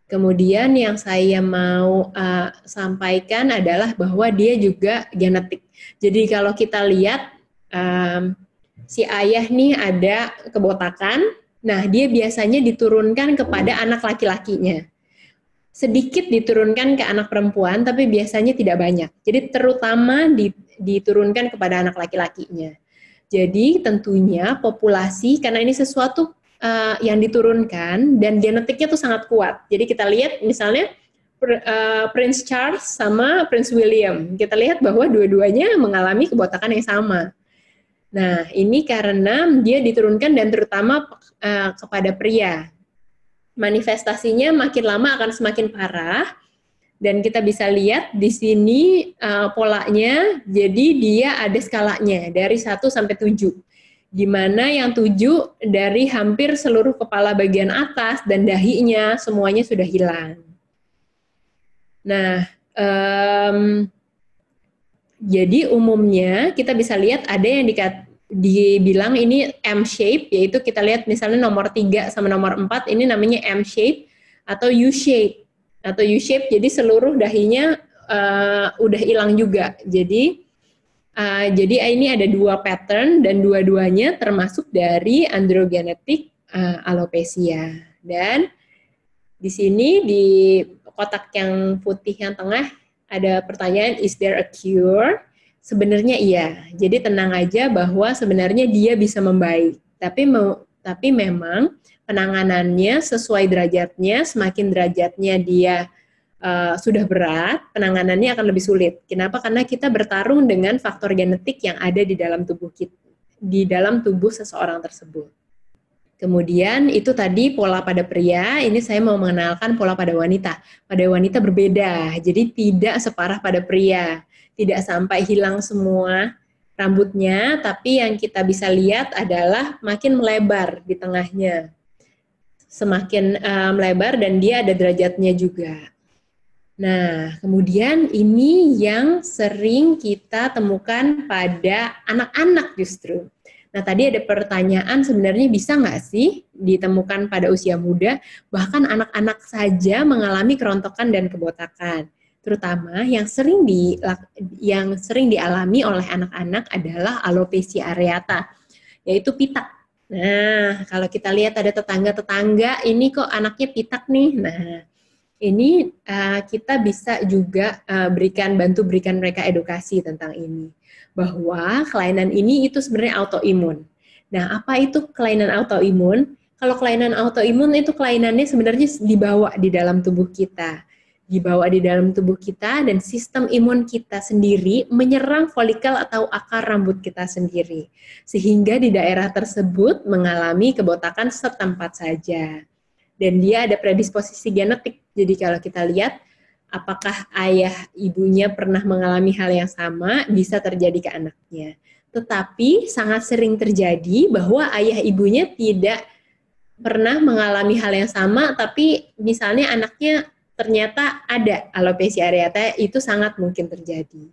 Kemudian yang saya mau uh, sampaikan adalah bahwa dia juga genetik. Jadi kalau kita lihat um, si ayah nih ada kebotakan, nah dia biasanya diturunkan kepada anak laki-lakinya. Sedikit diturunkan ke anak perempuan, tapi biasanya tidak banyak. Jadi terutama diturunkan kepada anak laki-lakinya. Jadi tentunya populasi karena ini sesuatu uh, yang diturunkan dan genetiknya tuh sangat kuat. Jadi kita lihat misalnya uh, Prince Charles sama Prince William, kita lihat bahwa dua-duanya mengalami kebotakan yang sama. Nah, ini karena dia diturunkan dan terutama uh, kepada pria. Manifestasinya makin lama akan semakin parah dan kita bisa lihat di sini uh, polanya jadi dia ada skalanya dari 1 sampai 7 di mana yang tujuh dari hampir seluruh kepala bagian atas dan dahinya semuanya sudah hilang. Nah, um, jadi umumnya kita bisa lihat ada yang dikat, dibilang ini M shape, yaitu kita lihat misalnya nomor 3 sama nomor 4 ini namanya M shape atau U shape atau U shape. Jadi seluruh dahinya uh, udah hilang juga. Jadi uh, jadi ini ada dua pattern dan dua-duanya termasuk dari androgenetik uh, alopecia. Dan di sini di kotak yang putih yang tengah ada pertanyaan is there a cure? Sebenarnya iya. Jadi tenang aja bahwa sebenarnya dia bisa membaik. Tapi tapi memang penanganannya sesuai derajatnya, semakin derajatnya dia uh, sudah berat, penanganannya akan lebih sulit. Kenapa? Karena kita bertarung dengan faktor genetik yang ada di dalam tubuh kita, di dalam tubuh seseorang tersebut. Kemudian itu tadi pola pada pria, ini saya mau mengenalkan pola pada wanita. Pada wanita berbeda, jadi tidak separah pada pria. Tidak sampai hilang semua rambutnya, tapi yang kita bisa lihat adalah makin melebar di tengahnya. Semakin uh, melebar dan dia ada derajatnya juga. Nah, kemudian ini yang sering kita temukan pada anak-anak justru Nah, tadi ada pertanyaan sebenarnya bisa nggak sih ditemukan pada usia muda, bahkan anak-anak saja mengalami kerontokan dan kebotakan. Terutama yang sering di yang sering dialami oleh anak-anak adalah alopecia areata, yaitu pitak. Nah, kalau kita lihat ada tetangga-tetangga, ini kok anaknya pitak nih. Nah, ini uh, kita bisa juga uh, berikan bantu berikan mereka edukasi tentang ini bahwa kelainan ini itu sebenarnya autoimun. Nah, apa itu kelainan autoimun? Kalau kelainan autoimun itu kelainannya sebenarnya dibawa di dalam tubuh kita. Dibawa di dalam tubuh kita dan sistem imun kita sendiri menyerang folikel atau akar rambut kita sendiri. Sehingga di daerah tersebut mengalami kebotakan setempat saja. Dan dia ada predisposisi genetik. Jadi kalau kita lihat apakah ayah ibunya pernah mengalami hal yang sama bisa terjadi ke anaknya. Tetapi sangat sering terjadi bahwa ayah ibunya tidak pernah mengalami hal yang sama, tapi misalnya anaknya ternyata ada alopecia areata, itu sangat mungkin terjadi.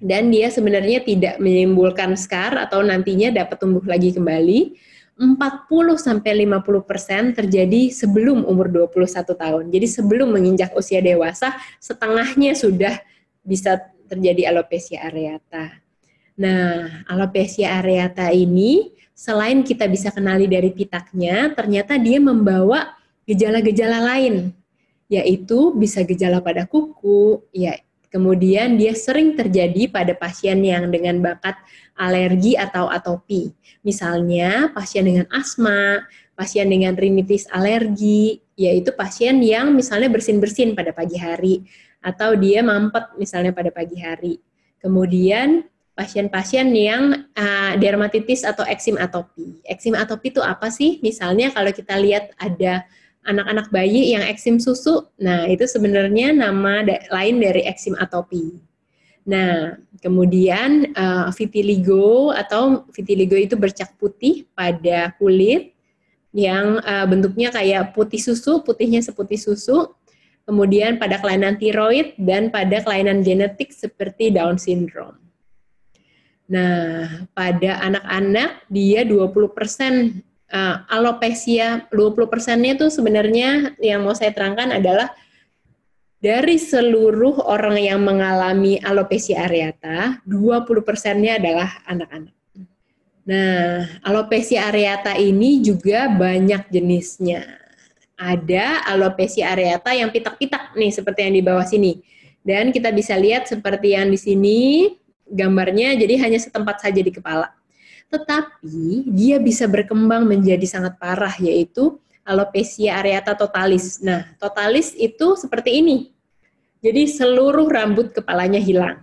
Dan dia sebenarnya tidak menimbulkan scar atau nantinya dapat tumbuh lagi kembali, 40 sampai 50% persen terjadi sebelum umur 21 tahun. Jadi sebelum menginjak usia dewasa, setengahnya sudah bisa terjadi alopecia areata. Nah, alopecia areata ini selain kita bisa kenali dari pitaknya, ternyata dia membawa gejala-gejala lain, yaitu bisa gejala pada kuku, ya Kemudian dia sering terjadi pada pasien yang dengan bakat alergi atau atopi. Misalnya pasien dengan asma, pasien dengan rinitis alergi, yaitu pasien yang misalnya bersin-bersin pada pagi hari atau dia mampet misalnya pada pagi hari. Kemudian pasien-pasien yang uh, dermatitis atau eksim atopi. Eksim atopi itu apa sih? Misalnya kalau kita lihat ada anak-anak bayi yang eksim susu, nah itu sebenarnya nama da lain dari eksim atopi. Nah, kemudian uh, vitiligo atau vitiligo itu bercak putih pada kulit yang uh, bentuknya kayak putih susu, putihnya seputih susu. Kemudian pada kelainan tiroid dan pada kelainan genetik seperti Down syndrome. Nah, pada anak-anak dia 20% uh, alopecia 20 persennya itu sebenarnya yang mau saya terangkan adalah dari seluruh orang yang mengalami alopecia areata, 20 persennya adalah anak-anak. Nah, alopecia areata ini juga banyak jenisnya. Ada alopecia areata yang pitak-pitak nih, seperti yang di bawah sini. Dan kita bisa lihat seperti yang di sini, gambarnya jadi hanya setempat saja di kepala tetapi dia bisa berkembang menjadi sangat parah yaitu alopecia areata totalis. Nah, totalis itu seperti ini. Jadi seluruh rambut kepalanya hilang.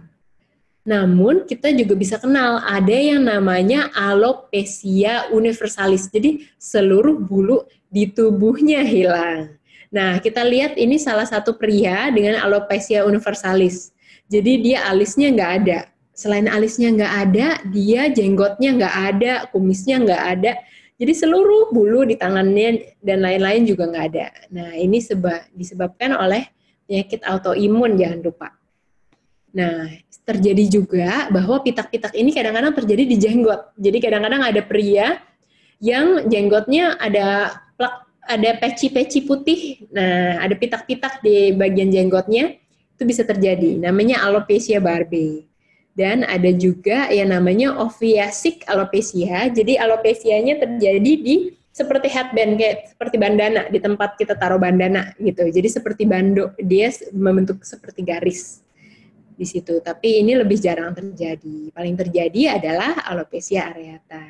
Namun kita juga bisa kenal ada yang namanya alopecia universalis. Jadi seluruh bulu di tubuhnya hilang. Nah, kita lihat ini salah satu pria dengan alopecia universalis. Jadi dia alisnya nggak ada selain alisnya nggak ada, dia jenggotnya nggak ada, kumisnya nggak ada. Jadi seluruh bulu di tangannya dan lain-lain juga nggak ada. Nah ini sebab disebabkan oleh penyakit autoimun jangan lupa. Nah terjadi juga bahwa pitak-pitak ini kadang-kadang terjadi di jenggot. Jadi kadang-kadang ada pria yang jenggotnya ada plak, ada peci-peci putih. Nah ada pitak-pitak di bagian jenggotnya Itu bisa terjadi. Namanya alopecia barbae. Dan ada juga yang namanya oviasic alopecia. Jadi alopesianya terjadi di seperti headband kayak seperti bandana di tempat kita taruh bandana gitu. Jadi seperti bando, dia membentuk seperti garis di situ. Tapi ini lebih jarang terjadi. Paling terjadi adalah alopecia areata.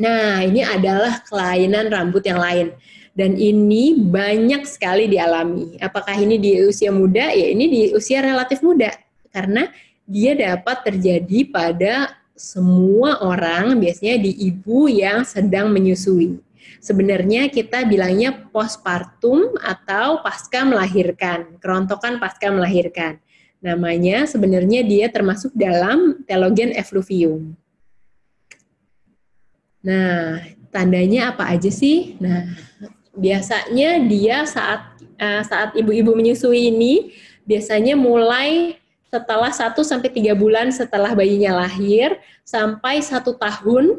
Nah, ini adalah kelainan rambut yang lain. Dan ini banyak sekali dialami. Apakah ini di usia muda? Ya, ini di usia relatif muda. Karena dia dapat terjadi pada semua orang, biasanya di ibu yang sedang menyusui. Sebenarnya kita bilangnya postpartum atau pasca melahirkan, kerontokan pasca melahirkan. Namanya sebenarnya dia termasuk dalam telogen effluvium. Nah, tandanya apa aja sih? Nah, biasanya dia saat uh, saat ibu-ibu menyusui ini biasanya mulai setelah 1 sampai 3 bulan setelah bayinya lahir sampai satu tahun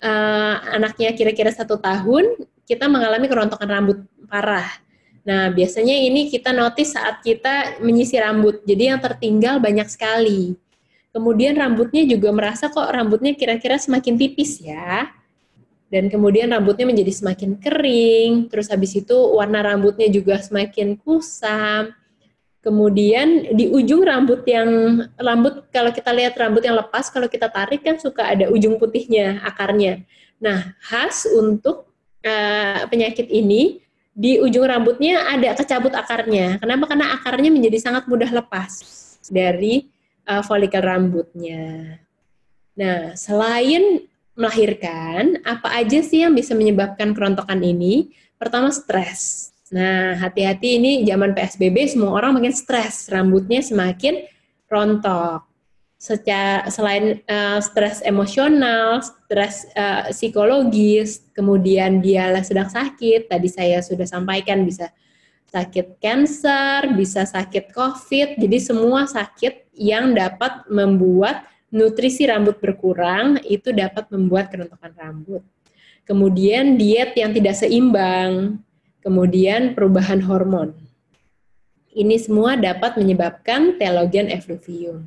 uh, anaknya kira-kira satu tahun kita mengalami kerontokan rambut parah. Nah biasanya ini kita notice saat kita menyisir rambut, jadi yang tertinggal banyak sekali. Kemudian rambutnya juga merasa kok rambutnya kira-kira semakin tipis ya. Dan kemudian rambutnya menjadi semakin kering, terus habis itu warna rambutnya juga semakin kusam Kemudian di ujung rambut yang rambut kalau kita lihat rambut yang lepas kalau kita tarik kan suka ada ujung putihnya akarnya. Nah khas untuk uh, penyakit ini di ujung rambutnya ada kecabut akarnya. Kenapa? Karena akarnya menjadi sangat mudah lepas dari uh, folikel rambutnya. Nah selain melahirkan, apa aja sih yang bisa menyebabkan kerontokan ini? Pertama stres Nah, hati-hati ini zaman PSBB semua orang makin stres, rambutnya semakin rontok. Secara selain uh, stres emosional, stres uh, psikologis, kemudian dia sedang sakit, tadi saya sudah sampaikan bisa sakit cancer, bisa sakit COVID, jadi semua sakit yang dapat membuat nutrisi rambut berkurang itu dapat membuat kerontokan rambut. Kemudian diet yang tidak seimbang, kemudian perubahan hormon. Ini semua dapat menyebabkan telogen effluvium.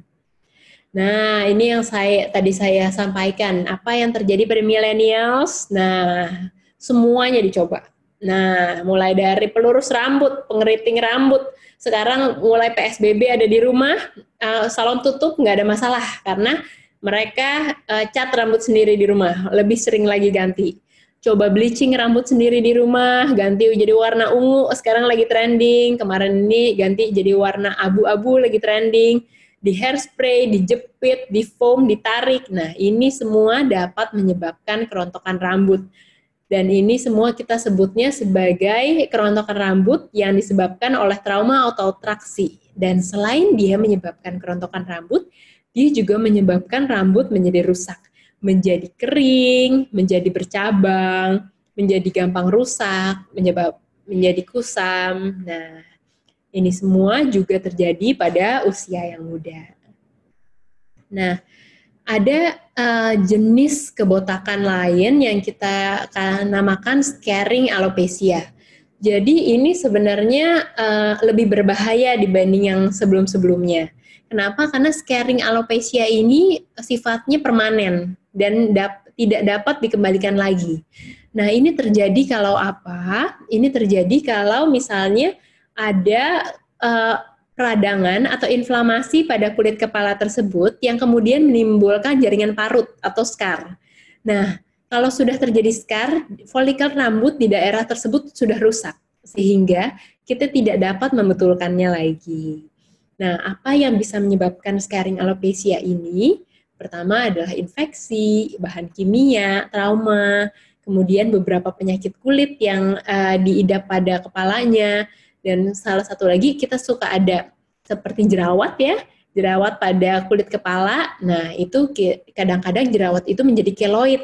Nah, ini yang saya tadi saya sampaikan. Apa yang terjadi pada millennials? Nah, semuanya dicoba. Nah, mulai dari pelurus rambut, pengeriting rambut. Sekarang mulai PSBB ada di rumah, uh, salon tutup nggak ada masalah karena mereka uh, cat rambut sendiri di rumah, lebih sering lagi ganti coba bleaching rambut sendiri di rumah, ganti jadi warna ungu, sekarang lagi trending, kemarin ini ganti jadi warna abu-abu lagi trending, di hairspray, dijepit, di foam, ditarik. Nah, ini semua dapat menyebabkan kerontokan rambut. Dan ini semua kita sebutnya sebagai kerontokan rambut yang disebabkan oleh trauma atau traksi. Dan selain dia menyebabkan kerontokan rambut, dia juga menyebabkan rambut menjadi rusak menjadi kering, menjadi bercabang, menjadi gampang rusak, menyebab menjadi kusam. Nah, ini semua juga terjadi pada usia yang muda. Nah, ada uh, jenis kebotakan lain yang kita akan namakan scaring alopecia. Jadi ini sebenarnya uh, lebih berbahaya dibanding yang sebelum-sebelumnya. Kenapa? Karena scaring alopecia ini sifatnya permanen dan dap tidak dapat dikembalikan lagi. Nah, ini terjadi kalau apa? Ini terjadi kalau misalnya ada uh, peradangan atau inflamasi pada kulit kepala tersebut yang kemudian menimbulkan jaringan parut atau scar. Nah, kalau sudah terjadi scar, folikel rambut di daerah tersebut sudah rusak sehingga kita tidak dapat membetulkannya lagi. Nah, apa yang bisa menyebabkan scarring alopecia ini? Pertama adalah infeksi, bahan kimia, trauma, kemudian beberapa penyakit kulit yang uh, diidap pada kepalanya, dan salah satu lagi kita suka ada seperti jerawat ya, jerawat pada kulit kepala. Nah, itu kadang-kadang jerawat itu menjadi keloid.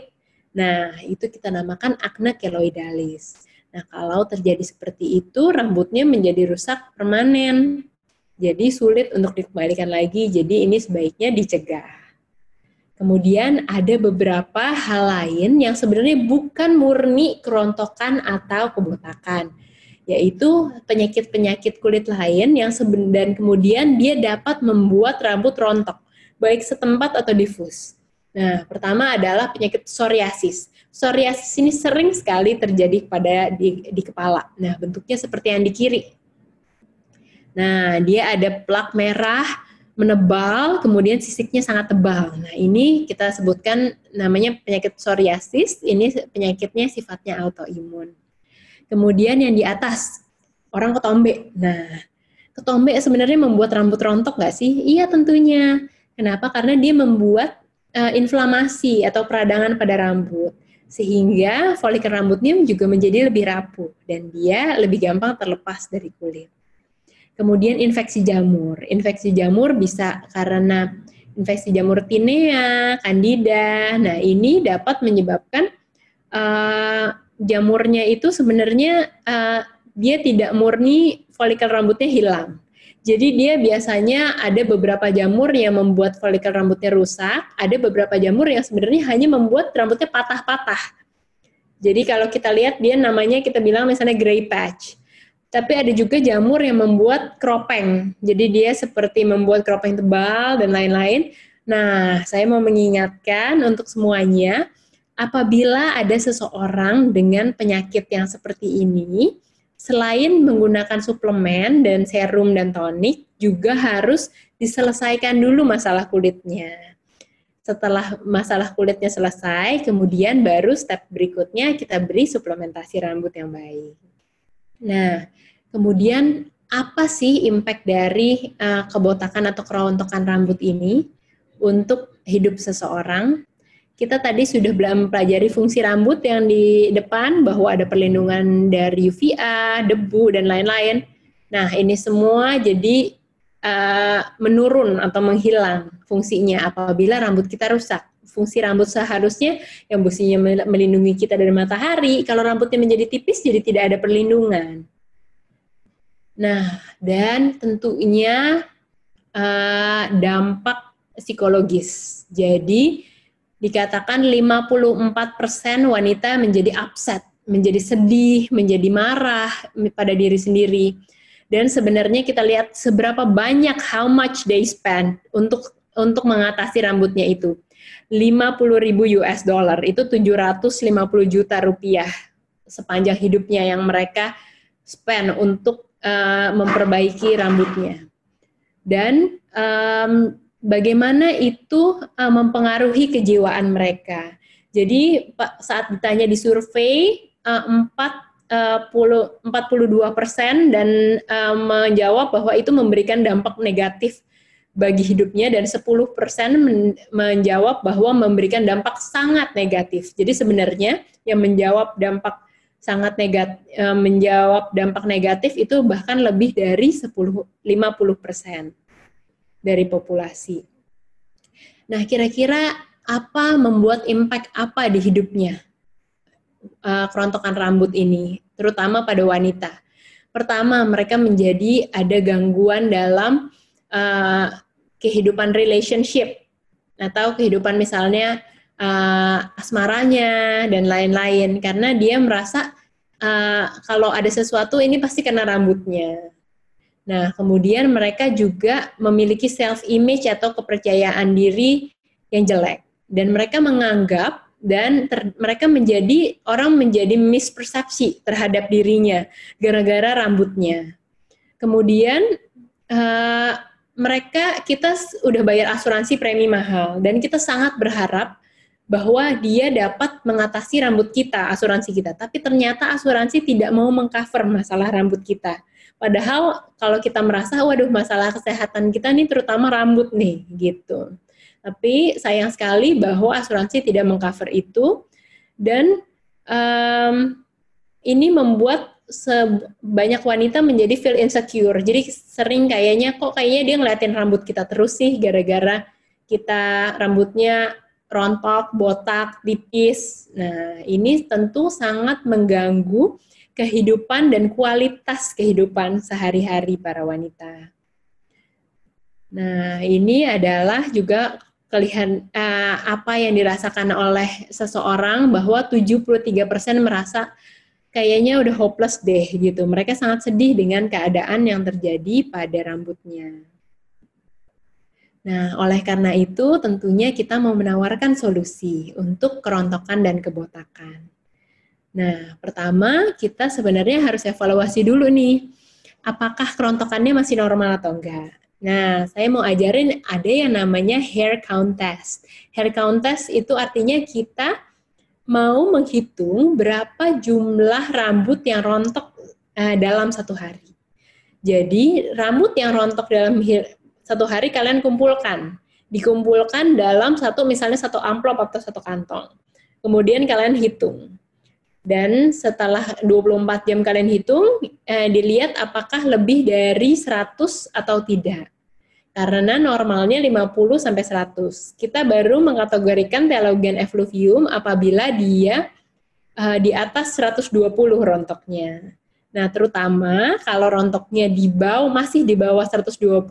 Nah, itu kita namakan akne keloidalis. Nah, kalau terjadi seperti itu, rambutnya menjadi rusak permanen. Jadi sulit untuk dikembalikan lagi. Jadi ini sebaiknya dicegah. Kemudian ada beberapa hal lain yang sebenarnya bukan murni kerontokan atau kebotakan. yaitu penyakit-penyakit kulit lain yang dan kemudian dia dapat membuat rambut rontok, baik setempat atau difus. Nah, pertama adalah penyakit psoriasis. Psoriasis ini sering sekali terjadi pada di, di kepala. Nah, bentuknya seperti yang di kiri. Nah, dia ada plak merah menebal, kemudian sisiknya sangat tebal. Nah, ini kita sebutkan namanya penyakit psoriasis. Ini penyakitnya sifatnya autoimun. Kemudian yang di atas, orang ketombe. Nah, ketombe sebenarnya membuat rambut rontok nggak sih? Iya tentunya. Kenapa? Karena dia membuat uh, inflamasi atau peradangan pada rambut. Sehingga folikel rambutnya juga menjadi lebih rapuh dan dia lebih gampang terlepas dari kulit. Kemudian infeksi jamur. Infeksi jamur bisa karena infeksi jamur tinea, candida. Nah, ini dapat menyebabkan uh, jamurnya itu sebenarnya uh, dia tidak murni folikel rambutnya hilang. Jadi dia biasanya ada beberapa jamur yang membuat folikel rambutnya rusak, ada beberapa jamur yang sebenarnya hanya membuat rambutnya patah-patah. Jadi kalau kita lihat dia namanya kita bilang misalnya gray patch. Tapi ada juga jamur yang membuat kropeng. Jadi dia seperti membuat kropeng tebal dan lain-lain. Nah, saya mau mengingatkan untuk semuanya, apabila ada seseorang dengan penyakit yang seperti ini, selain menggunakan suplemen dan serum dan tonik, juga harus diselesaikan dulu masalah kulitnya. Setelah masalah kulitnya selesai, kemudian baru step berikutnya kita beri suplementasi rambut yang baik. Nah, kemudian apa sih impact dari uh, kebotakan atau kerontokan rambut ini untuk hidup seseorang? kita tadi sudah mempelajari fungsi rambut yang di depan bahwa ada perlindungan dari UVA, debu dan lain-lain. Nah, ini semua jadi uh, menurun atau menghilang fungsinya apabila rambut kita rusak. Fungsi rambut seharusnya yang fungsinya melindungi kita dari matahari, kalau rambutnya menjadi tipis jadi tidak ada perlindungan. Nah, dan tentunya uh, dampak psikologis. Jadi, dikatakan 54% wanita menjadi upset, menjadi sedih, menjadi marah pada diri sendiri. Dan sebenarnya kita lihat seberapa banyak how much they spend untuk untuk mengatasi rambutnya itu. 50 ribu US dollar itu 750 juta rupiah sepanjang hidupnya yang mereka spend untuk uh, memperbaiki rambutnya. Dan um, bagaimana itu uh, mempengaruhi kejiwaan mereka. Jadi saat ditanya di survei uh, 4 uh, 42 persen dan uh, menjawab bahwa itu memberikan dampak negatif bagi hidupnya dan 10 persen menjawab bahwa memberikan dampak sangat negatif. Jadi sebenarnya yang menjawab dampak sangat negatif, menjawab dampak negatif itu bahkan lebih dari 10 50 persen dari populasi. Nah, kira-kira apa membuat impact apa di hidupnya uh, kerontokan rambut ini, terutama pada wanita? Pertama, mereka menjadi ada gangguan dalam uh, kehidupan relationship atau kehidupan misalnya uh, asmaranya dan lain-lain. Karena dia merasa uh, kalau ada sesuatu ini pasti kena rambutnya. Nah, kemudian mereka juga memiliki self image atau kepercayaan diri yang jelek. Dan mereka menganggap dan ter, mereka menjadi orang menjadi mispersepsi terhadap dirinya gara-gara rambutnya. Kemudian uh, mereka kita udah bayar asuransi premi mahal. Dan kita sangat berharap bahwa dia dapat mengatasi rambut kita, asuransi kita. Tapi ternyata asuransi tidak mau mengcover masalah rambut kita Padahal kalau kita merasa, waduh masalah kesehatan kita nih terutama rambut nih gitu. Tapi sayang sekali bahwa asuransi tidak mengcover itu dan um, ini membuat banyak wanita menjadi feel insecure. Jadi sering kayaknya kok kayaknya dia ngeliatin rambut kita terus sih gara-gara kita rambutnya rontok, botak, tipis. Nah, ini tentu sangat mengganggu kehidupan dan kualitas kehidupan sehari-hari para wanita. Nah, ini adalah juga kelihan uh, apa yang dirasakan oleh seseorang bahwa 73% merasa kayaknya udah hopeless deh gitu. Mereka sangat sedih dengan keadaan yang terjadi pada rambutnya. Nah, oleh karena itu tentunya kita mau menawarkan solusi untuk kerontokan dan kebotakan. Nah, pertama kita sebenarnya harus evaluasi dulu nih, apakah kerontokannya masih normal atau enggak. Nah, saya mau ajarin ada yang namanya hair count test. Hair count test itu artinya kita mau menghitung berapa jumlah rambut yang rontok uh, dalam satu hari. Jadi rambut yang rontok dalam satu hari kalian kumpulkan, dikumpulkan dalam satu misalnya satu amplop atau satu kantong. Kemudian kalian hitung. Dan setelah 24 jam kalian hitung, eh, dilihat apakah lebih dari 100 atau tidak karena normalnya 50 sampai 100. Kita baru mengkategorikan telogen effluvium apabila dia uh, di atas 120 rontoknya. Nah, terutama kalau rontoknya di bawah masih di bawah 120,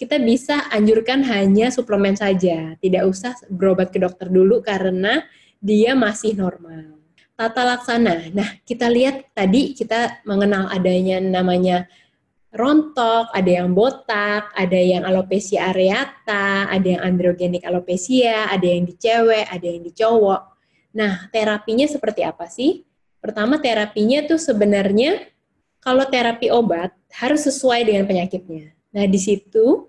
kita bisa anjurkan hanya suplemen saja, tidak usah berobat ke dokter dulu karena dia masih normal. Tata laksana. Nah, kita lihat tadi kita mengenal adanya namanya rontok, ada yang botak, ada yang alopecia areata, ada yang androgenik alopecia, ada yang di cewek, ada yang di cowok. Nah, terapinya seperti apa sih? Pertama, terapinya tuh sebenarnya kalau terapi obat harus sesuai dengan penyakitnya. Nah, di situ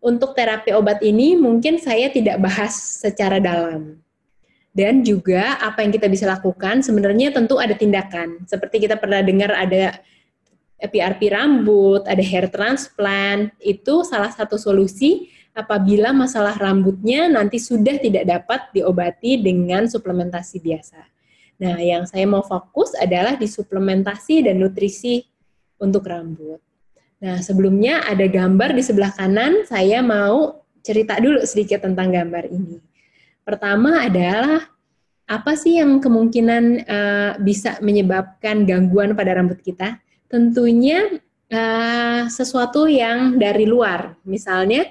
untuk terapi obat ini mungkin saya tidak bahas secara dalam. Dan juga apa yang kita bisa lakukan sebenarnya tentu ada tindakan. Seperti kita pernah dengar ada PRP rambut, ada hair transplant, itu salah satu solusi apabila masalah rambutnya nanti sudah tidak dapat diobati dengan suplementasi biasa. Nah, yang saya mau fokus adalah di suplementasi dan nutrisi untuk rambut. Nah, sebelumnya ada gambar di sebelah kanan, saya mau cerita dulu sedikit tentang gambar ini. Pertama adalah apa sih yang kemungkinan uh, bisa menyebabkan gangguan pada rambut kita? tentunya uh, sesuatu yang dari luar, misalnya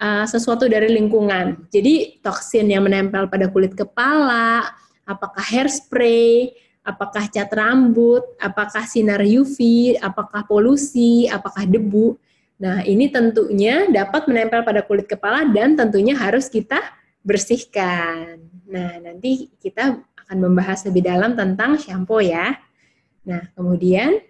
uh, sesuatu dari lingkungan. Jadi toksin yang menempel pada kulit kepala, apakah hairspray, apakah cat rambut, apakah sinar UV, apakah polusi, apakah debu. Nah, ini tentunya dapat menempel pada kulit kepala dan tentunya harus kita bersihkan. Nah, nanti kita akan membahas lebih dalam tentang shampoo ya. Nah, kemudian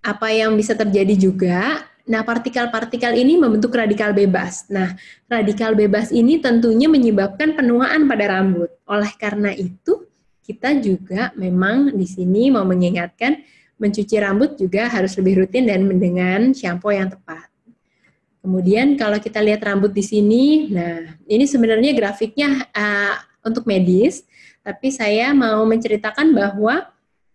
apa yang bisa terjadi juga, nah partikel-partikel ini membentuk radikal bebas. Nah, radikal bebas ini tentunya menyebabkan penuaan pada rambut. Oleh karena itu, kita juga memang di sini mau mengingatkan mencuci rambut juga harus lebih rutin dan dengan shampoo yang tepat. Kemudian kalau kita lihat rambut di sini, nah ini sebenarnya grafiknya uh, untuk medis, tapi saya mau menceritakan bahwa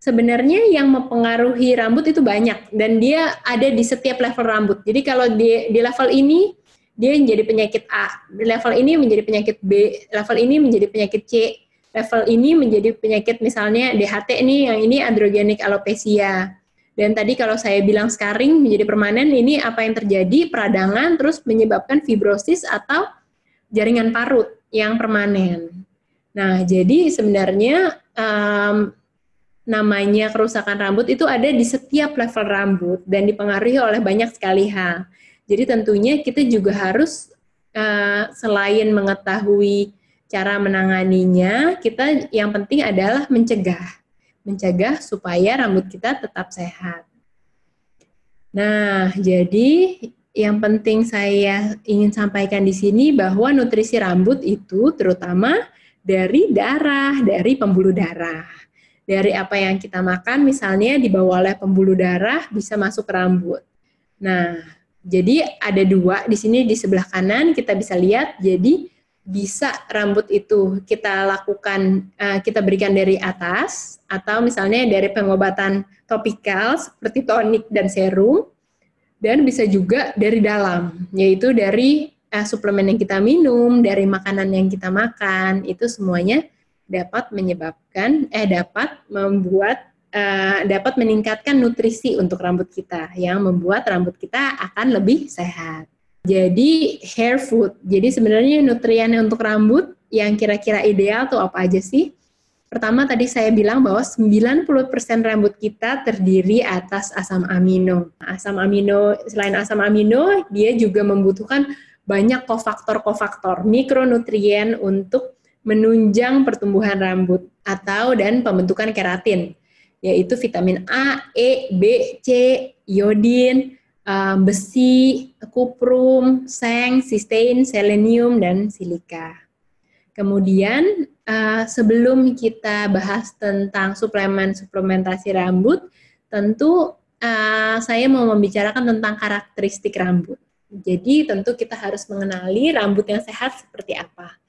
sebenarnya yang mempengaruhi rambut itu banyak dan dia ada di setiap level rambut. Jadi kalau di di level ini dia menjadi penyakit A, level ini menjadi penyakit B, level ini menjadi penyakit C, level ini menjadi penyakit misalnya DHT ini yang ini androgenik alopecia. Dan tadi kalau saya bilang scarring menjadi permanen, ini apa yang terjadi peradangan terus menyebabkan fibrosis atau jaringan parut yang permanen. Nah, jadi sebenarnya um, namanya kerusakan rambut itu ada di setiap level rambut dan dipengaruhi oleh banyak sekali hal. Jadi tentunya kita juga harus uh, selain mengetahui cara menanganinya, kita yang penting adalah mencegah. Mencegah supaya rambut kita tetap sehat. Nah, jadi yang penting saya ingin sampaikan di sini bahwa nutrisi rambut itu terutama dari darah, dari pembuluh darah dari apa yang kita makan misalnya dibawa oleh pembuluh darah bisa masuk ke rambut. Nah, jadi ada dua di sini di sebelah kanan kita bisa lihat jadi bisa rambut itu kita lakukan uh, kita berikan dari atas atau misalnya dari pengobatan topikal seperti tonik dan serum dan bisa juga dari dalam yaitu dari uh, suplemen yang kita minum, dari makanan yang kita makan itu semuanya dapat menyebabkan eh dapat membuat uh, dapat meningkatkan nutrisi untuk rambut kita yang membuat rambut kita akan lebih sehat. Jadi hair food. Jadi sebenarnya nutrien untuk rambut yang kira-kira ideal tuh apa aja sih? Pertama tadi saya bilang bahwa 90% rambut kita terdiri atas asam amino. Asam amino, selain asam amino, dia juga membutuhkan banyak kofaktor-kofaktor mikronutrien untuk menunjang pertumbuhan rambut atau dan pembentukan keratin, yaitu vitamin A, E, B, C, iodin, uh, besi, kuprum, seng, sistein, selenium, dan silika. Kemudian uh, sebelum kita bahas tentang suplemen suplementasi rambut, tentu uh, saya mau membicarakan tentang karakteristik rambut. Jadi tentu kita harus mengenali rambut yang sehat seperti apa.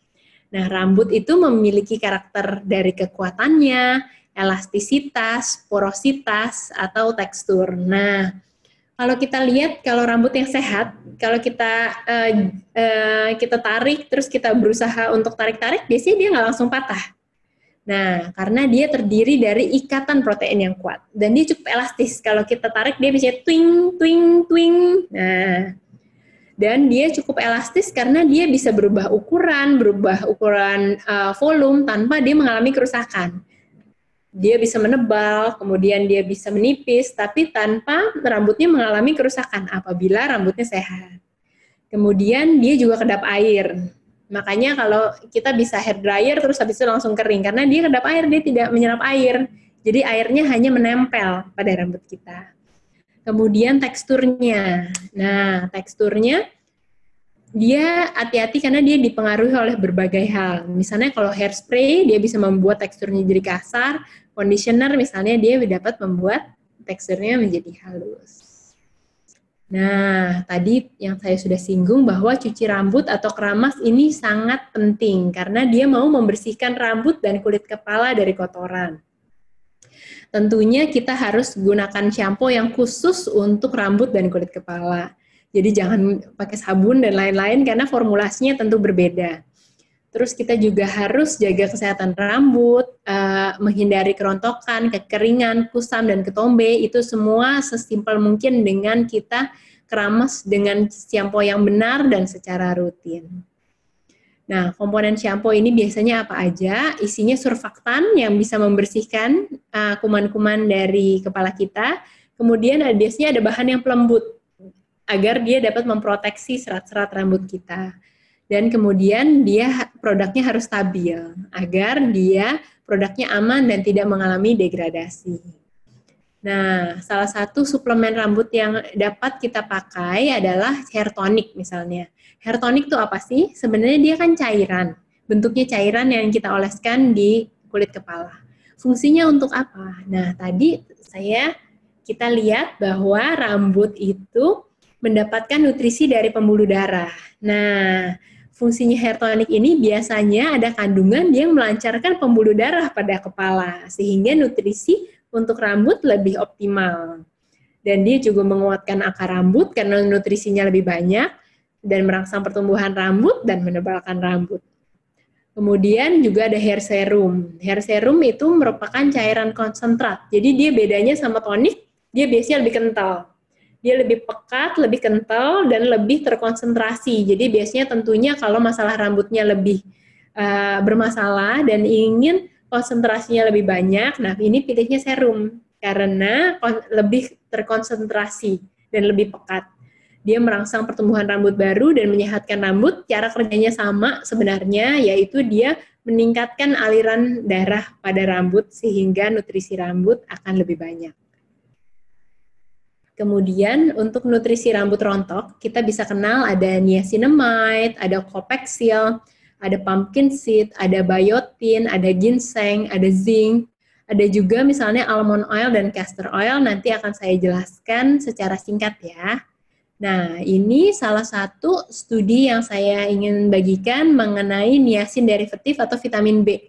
Nah, rambut itu memiliki karakter dari kekuatannya, elastisitas, porositas, atau tekstur. Nah, kalau kita lihat kalau rambut yang sehat, kalau kita uh, uh, kita tarik terus kita berusaha untuk tarik-tarik, biasanya dia nggak langsung patah. Nah, karena dia terdiri dari ikatan protein yang kuat dan dia cukup elastis. Kalau kita tarik dia bisa twing twing twing. Nah, dan dia cukup elastis karena dia bisa berubah ukuran, berubah ukuran uh, volume tanpa dia mengalami kerusakan dia bisa menebal, kemudian dia bisa menipis, tapi tanpa rambutnya mengalami kerusakan apabila rambutnya sehat. Kemudian dia juga kedap air. Makanya kalau kita bisa hair dryer terus habis itu langsung kering karena dia kedap air, dia tidak menyerap air. Jadi airnya hanya menempel pada rambut kita. Kemudian teksturnya. Nah, teksturnya dia hati-hati karena dia dipengaruhi oleh berbagai hal. Misalnya kalau hairspray dia bisa membuat teksturnya jadi kasar, conditioner misalnya dia dapat membuat teksturnya menjadi halus. Nah, tadi yang saya sudah singgung bahwa cuci rambut atau keramas ini sangat penting karena dia mau membersihkan rambut dan kulit kepala dari kotoran. Tentunya kita harus gunakan shampoo yang khusus untuk rambut dan kulit kepala. Jadi jangan pakai sabun dan lain-lain karena formulasinya tentu berbeda. Terus kita juga harus jaga kesehatan rambut, uh, menghindari kerontokan, kekeringan, kusam, dan ketombe. Itu semua sesimpel mungkin dengan kita keramas dengan shampoo yang benar dan secara rutin. Nah, komponen shampoo ini biasanya apa aja? Isinya surfaktan yang bisa membersihkan eh, kuman-kuman uh, dari kepala kita. Kemudian ada biasanya ada bahan yang pelembut agar dia dapat memproteksi serat-serat rambut kita. Dan kemudian dia produknya harus stabil agar dia produknya aman dan tidak mengalami degradasi. Nah, salah satu suplemen rambut yang dapat kita pakai adalah hair tonic misalnya. Hair tonic itu apa sih? Sebenarnya dia kan cairan. Bentuknya cairan yang kita oleskan di kulit kepala. Fungsinya untuk apa? Nah, tadi saya kita lihat bahwa rambut itu mendapatkan nutrisi dari pembuluh darah. Nah, fungsinya hair tonic ini biasanya ada kandungan yang melancarkan pembuluh darah pada kepala, sehingga nutrisi untuk rambut lebih optimal. Dan dia juga menguatkan akar rambut karena nutrisinya lebih banyak, dan merangsang pertumbuhan rambut dan menebalkan rambut. Kemudian juga ada hair serum. Hair serum itu merupakan cairan konsentrat. Jadi dia bedanya sama tonik, dia biasanya lebih kental dia lebih pekat, lebih kental, dan lebih terkonsentrasi. Jadi biasanya tentunya kalau masalah rambutnya lebih uh, bermasalah dan ingin konsentrasinya lebih banyak, nah ini pilihnya serum karena lebih terkonsentrasi dan lebih pekat. Dia merangsang pertumbuhan rambut baru dan menyehatkan rambut. Cara kerjanya sama sebenarnya, yaitu dia meningkatkan aliran darah pada rambut sehingga nutrisi rambut akan lebih banyak. Kemudian untuk nutrisi rambut rontok, kita bisa kenal ada niacinamide, ada kopexil, ada pumpkin seed, ada biotin, ada ginseng, ada zinc, ada juga misalnya almond oil dan castor oil, nanti akan saya jelaskan secara singkat ya. Nah, ini salah satu studi yang saya ingin bagikan mengenai niacin derivatif atau vitamin B.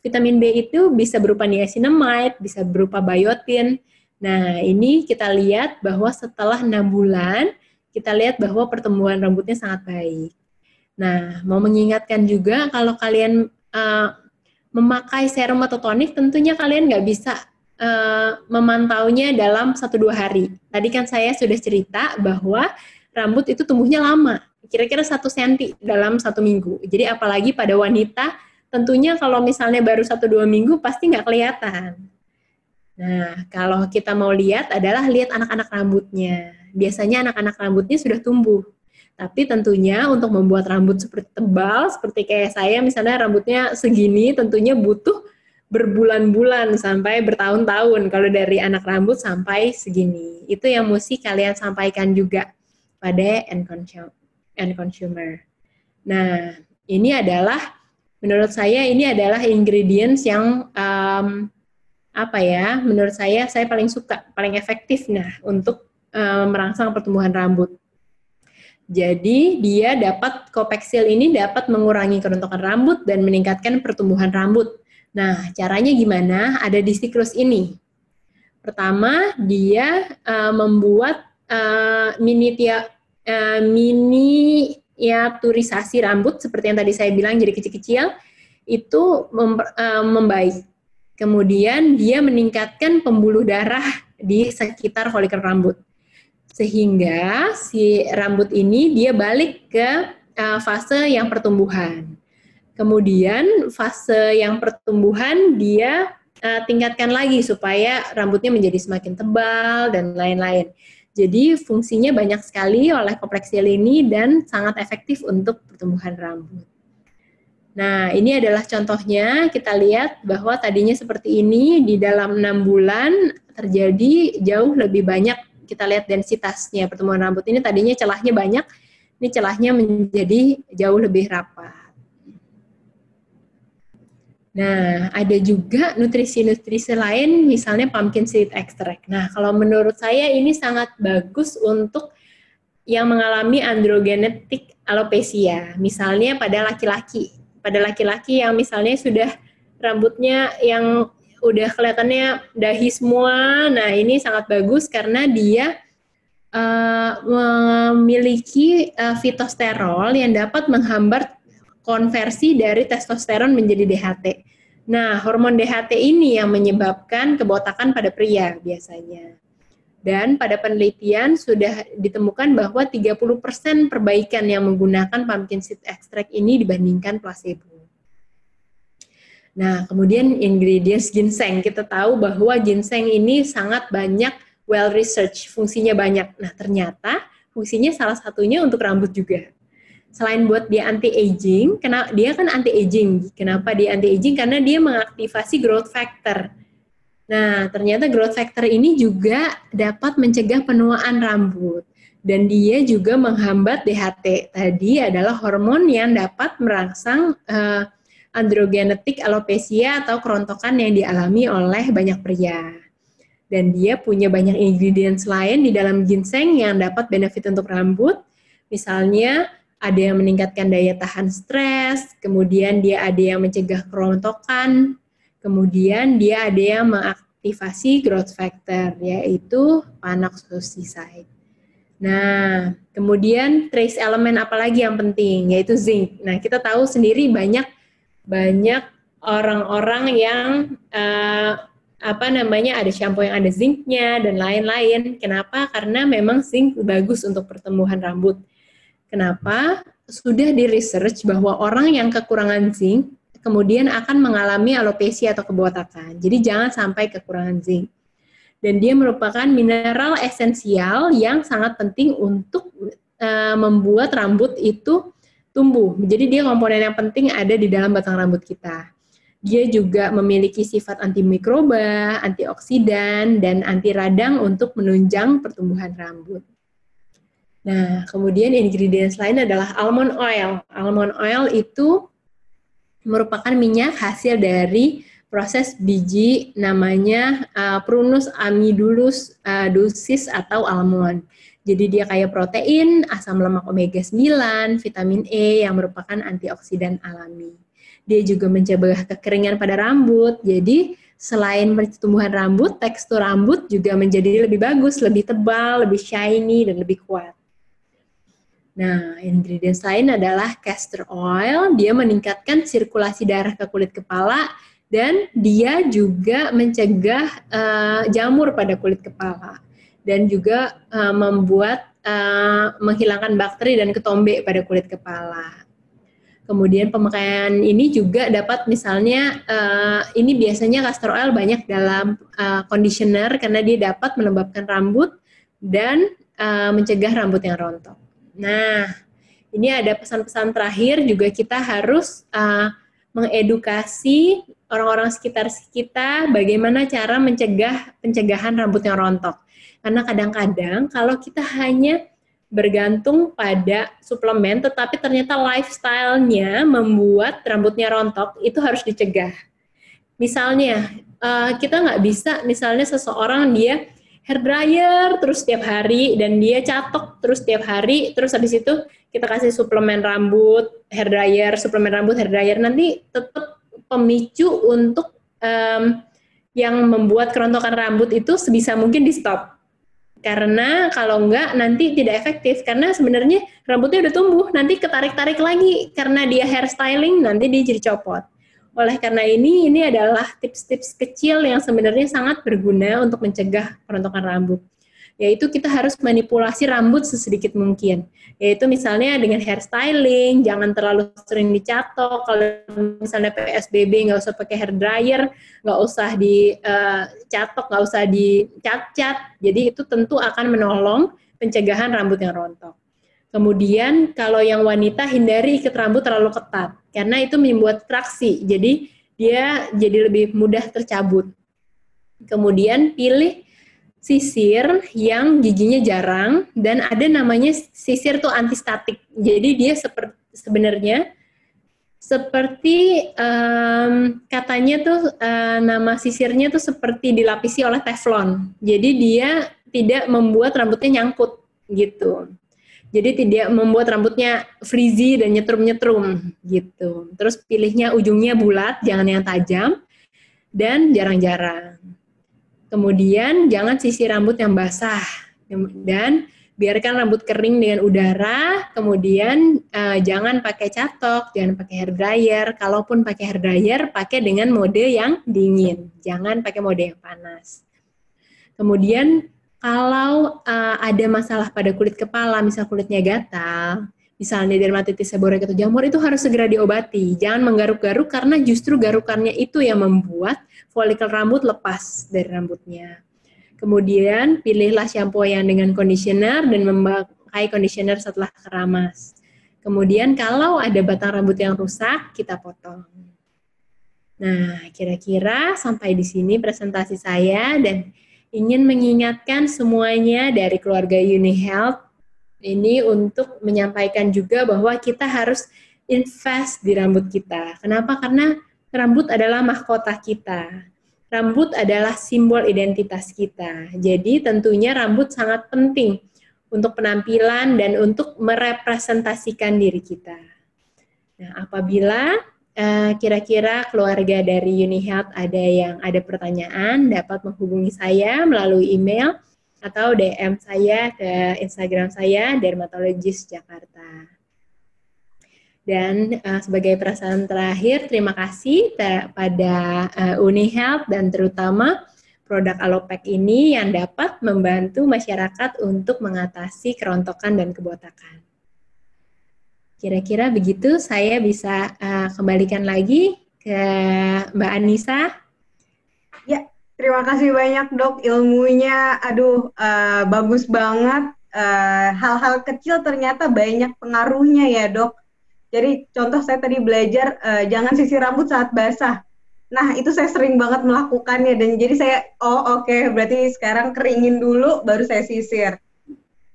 Vitamin B itu bisa berupa niacinamide, bisa berupa biotin, Nah, ini kita lihat bahwa setelah enam bulan, kita lihat bahwa pertumbuhan rambutnya sangat baik. Nah, mau mengingatkan juga kalau kalian uh, memakai serum atau tonik, tentunya kalian nggak bisa uh, memantaunya dalam satu dua hari. Tadi kan saya sudah cerita bahwa rambut itu tumbuhnya lama, kira-kira satu senti dalam satu minggu. Jadi apalagi pada wanita tentunya kalau misalnya baru satu dua minggu pasti nggak kelihatan. Nah, kalau kita mau lihat adalah lihat anak-anak rambutnya. Biasanya anak-anak rambutnya sudah tumbuh. Tapi tentunya untuk membuat rambut seperti tebal, seperti kayak saya misalnya rambutnya segini, tentunya butuh berbulan-bulan sampai bertahun-tahun kalau dari anak rambut sampai segini. Itu yang mesti kalian sampaikan juga pada end consumer. Nah, ini adalah menurut saya ini adalah ingredients yang um, apa ya? Menurut saya saya paling suka, paling efektif nah untuk um, merangsang pertumbuhan rambut. Jadi dia dapat kopeksil ini dapat mengurangi kerontokan rambut dan meningkatkan pertumbuhan rambut. Nah, caranya gimana? Ada di siklus ini. Pertama, dia uh, membuat uh, mini tia, uh, miniaturisasi rambut seperti yang tadi saya bilang jadi kecil-kecil itu mem, uh, membaik. Kemudian dia meningkatkan pembuluh darah di sekitar folikel rambut. Sehingga si rambut ini dia balik ke uh, fase yang pertumbuhan. Kemudian fase yang pertumbuhan dia uh, tingkatkan lagi supaya rambutnya menjadi semakin tebal dan lain-lain. Jadi fungsinya banyak sekali oleh kompleksil ini dan sangat efektif untuk pertumbuhan rambut. Nah, ini adalah contohnya. Kita lihat bahwa tadinya seperti ini di dalam enam bulan terjadi jauh lebih banyak. Kita lihat densitasnya pertumbuhan rambut ini tadinya celahnya banyak, ini celahnya menjadi jauh lebih rapat. Nah, ada juga nutrisi-nutrisi lain, misalnya pumpkin seed extract. Nah, kalau menurut saya ini sangat bagus untuk yang mengalami androgenetik alopecia, misalnya pada laki-laki. Pada laki-laki yang misalnya sudah rambutnya yang udah kelihatannya dahi semua, nah ini sangat bagus karena dia uh, memiliki uh, fitosterol yang dapat menghambat konversi dari testosteron menjadi DHT. Nah, hormon DHT ini yang menyebabkan kebotakan pada pria biasanya. Dan pada penelitian sudah ditemukan bahwa 30% perbaikan yang menggunakan pumpkin seed extract ini dibandingkan placebo. Nah, kemudian ingredients ginseng. Kita tahu bahwa ginseng ini sangat banyak well research, fungsinya banyak. Nah, ternyata fungsinya salah satunya untuk rambut juga selain buat dia anti aging, kenapa dia kan anti aging. Kenapa dia anti aging? Karena dia mengaktifasi growth factor. Nah, ternyata growth factor ini juga dapat mencegah penuaan rambut dan dia juga menghambat DHT. Tadi adalah hormon yang dapat merangsang uh, androgenetik alopecia atau kerontokan yang dialami oleh banyak pria. Dan dia punya banyak ingredients lain di dalam ginseng yang dapat benefit untuk rambut. Misalnya ada yang meningkatkan daya tahan stres, kemudian dia ada yang mencegah kerontokan, kemudian dia ada yang mengaktifasi growth factor, yaitu panoxoside. Nah, kemudian trace elemen apa lagi yang penting, yaitu zinc. Nah, kita tahu sendiri banyak banyak orang-orang yang uh, apa namanya ada shampoo yang ada zincnya dan lain-lain. Kenapa? Karena memang zinc bagus untuk pertumbuhan rambut. Kenapa? Sudah di research bahwa orang yang kekurangan zinc kemudian akan mengalami alopecia atau kebotakan. Jadi jangan sampai kekurangan zinc. Dan dia merupakan mineral esensial yang sangat penting untuk uh, membuat rambut itu tumbuh. Jadi dia komponen yang penting ada di dalam batang rambut kita. Dia juga memiliki sifat antimikroba, antioksidan, dan anti radang untuk menunjang pertumbuhan rambut. Nah, kemudian ingredients lain adalah almond oil. Almond oil itu merupakan minyak hasil dari proses biji namanya uh, Prunus amidulus uh, dosis atau almond. Jadi dia kaya protein, asam lemak omega 9, vitamin E yang merupakan antioksidan alami. Dia juga mencegah kekeringan pada rambut. Jadi selain pertumbuhan rambut, tekstur rambut juga menjadi lebih bagus, lebih tebal, lebih shiny dan lebih kuat. Nah, ingredients lain adalah castor oil, dia meningkatkan sirkulasi darah ke kulit kepala dan dia juga mencegah uh, jamur pada kulit kepala dan juga uh, membuat uh, menghilangkan bakteri dan ketombe pada kulit kepala. Kemudian pemakaian ini juga dapat misalnya uh, ini biasanya castor oil banyak dalam uh, conditioner karena dia dapat melembabkan rambut dan uh, mencegah rambut yang rontok. Nah, ini ada pesan-pesan terakhir juga kita harus uh, mengedukasi orang-orang sekitar kita bagaimana cara mencegah pencegahan rambut yang rontok. Karena kadang-kadang kalau kita hanya bergantung pada suplemen, tetapi ternyata lifestyle-nya membuat rambutnya rontok, itu harus dicegah. Misalnya, uh, kita nggak bisa, misalnya seseorang dia hair dryer terus setiap hari dan dia catok terus setiap hari, terus habis itu kita kasih suplemen rambut, hair dryer, suplemen rambut, hair dryer, nanti tetap pemicu untuk um, yang membuat kerontokan rambut itu sebisa mungkin di stop karena kalau enggak nanti tidak efektif. Karena sebenarnya rambutnya udah tumbuh nanti ketarik-tarik lagi. Karena dia hairstyling nanti dia jadi copot. Oleh karena ini ini adalah tips-tips kecil yang sebenarnya sangat berguna untuk mencegah kerontokan rambut yaitu kita harus manipulasi rambut sesedikit mungkin. Yaitu misalnya dengan hairstyling, jangan terlalu sering dicatok. Kalau misalnya PSBB nggak usah pakai hair dryer, nggak usah dicatok, eh, nggak usah dicat-cat. Jadi itu tentu akan menolong pencegahan rambut yang rontok. Kemudian kalau yang wanita hindari ikat rambut terlalu ketat karena itu membuat traksi. Jadi dia jadi lebih mudah tercabut. Kemudian pilih sisir yang giginya jarang dan ada namanya sisir tuh antistatik. Jadi dia seperti sebenarnya seperti um, katanya tuh uh, nama sisirnya tuh seperti dilapisi oleh teflon. Jadi dia tidak membuat rambutnya nyangkut gitu. Jadi tidak membuat rambutnya frizzy dan nyetrum-nyetrum gitu. Terus pilihnya ujungnya bulat, jangan yang tajam dan jarang-jarang. Kemudian jangan sisir rambut yang basah dan biarkan rambut kering dengan udara. Kemudian uh, jangan pakai catok, jangan pakai hair dryer. Kalaupun pakai hair dryer, pakai dengan mode yang dingin. Jangan pakai mode yang panas. Kemudian kalau uh, ada masalah pada kulit kepala, misal kulitnya gatal, misalnya dermatitis seborrheic atau jamur itu harus segera diobati. Jangan menggaruk-garuk karena justru garukannya itu yang membuat folikel rambut lepas dari rambutnya. Kemudian pilihlah shampoo yang dengan conditioner dan memakai conditioner setelah keramas. Kemudian kalau ada batang rambut yang rusak, kita potong. Nah, kira-kira sampai di sini presentasi saya dan ingin mengingatkan semuanya dari keluarga Uni Health ini untuk menyampaikan juga bahwa kita harus invest di rambut kita. Kenapa? Karena rambut adalah mahkota kita. Rambut adalah simbol identitas kita. Jadi tentunya rambut sangat penting untuk penampilan dan untuk merepresentasikan diri kita. Nah, apabila eh, kira-kira uh, keluarga dari UniHealth ada yang ada pertanyaan, dapat menghubungi saya melalui email atau DM saya ke Instagram saya Dermatologis Jakarta. Dan uh, sebagai perasaan terakhir, terima kasih pada uh, Uni Health dan terutama produk Alopek ini yang dapat membantu masyarakat untuk mengatasi kerontokan dan kebotakan. Kira-kira begitu saya bisa uh, kembalikan lagi ke Mbak Anissa. Ya, Terima kasih banyak dok ilmunya, aduh uh, bagus banget. Eh, hal-hal uh, kecil ternyata banyak pengaruhnya ya dok. Jadi contoh saya tadi belajar uh, jangan sisir rambut saat basah. Nah itu saya sering banget melakukannya dan jadi saya oh oke okay, berarti sekarang keringin dulu baru saya sisir.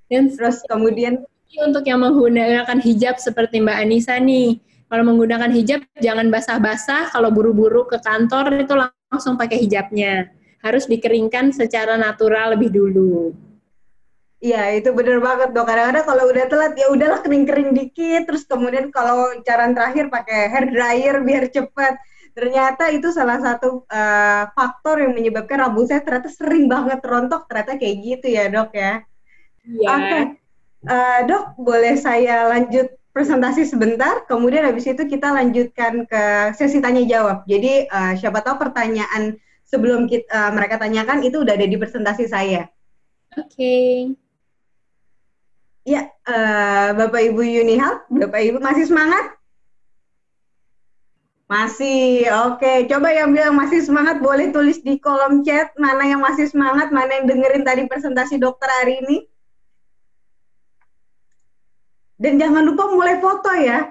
Dan terus kemudian untuk yang menggunakan hijab seperti Mbak Anissa nih, kalau menggunakan hijab jangan basah-basah. Kalau buru-buru ke kantor itu langsung pakai hijabnya harus dikeringkan secara natural lebih dulu. Iya, itu bener banget dok. Kadang-kadang kalau udah telat ya udahlah kering-kering dikit, terus kemudian kalau cara terakhir pakai hair dryer biar cepat. Ternyata itu salah satu uh, faktor yang menyebabkan rambut saya ternyata sering banget rontok. Ternyata kayak gitu ya dok ya. Iya. Oke, okay. uh, eh, dok boleh saya lanjut presentasi sebentar, kemudian habis itu kita lanjutkan ke sesi tanya jawab. Jadi uh, siapa tahu pertanyaan sebelum kita, uh, mereka tanyakan itu udah ada di presentasi saya. Oke. Okay. Ya, uh, Bapak Ibu Yunihal, Bapak Ibu masih semangat? Masih, oke. Coba yang bilang masih semangat boleh tulis di kolom chat mana yang masih semangat, mana yang dengerin tadi presentasi dokter hari ini. Dan jangan lupa mulai foto ya,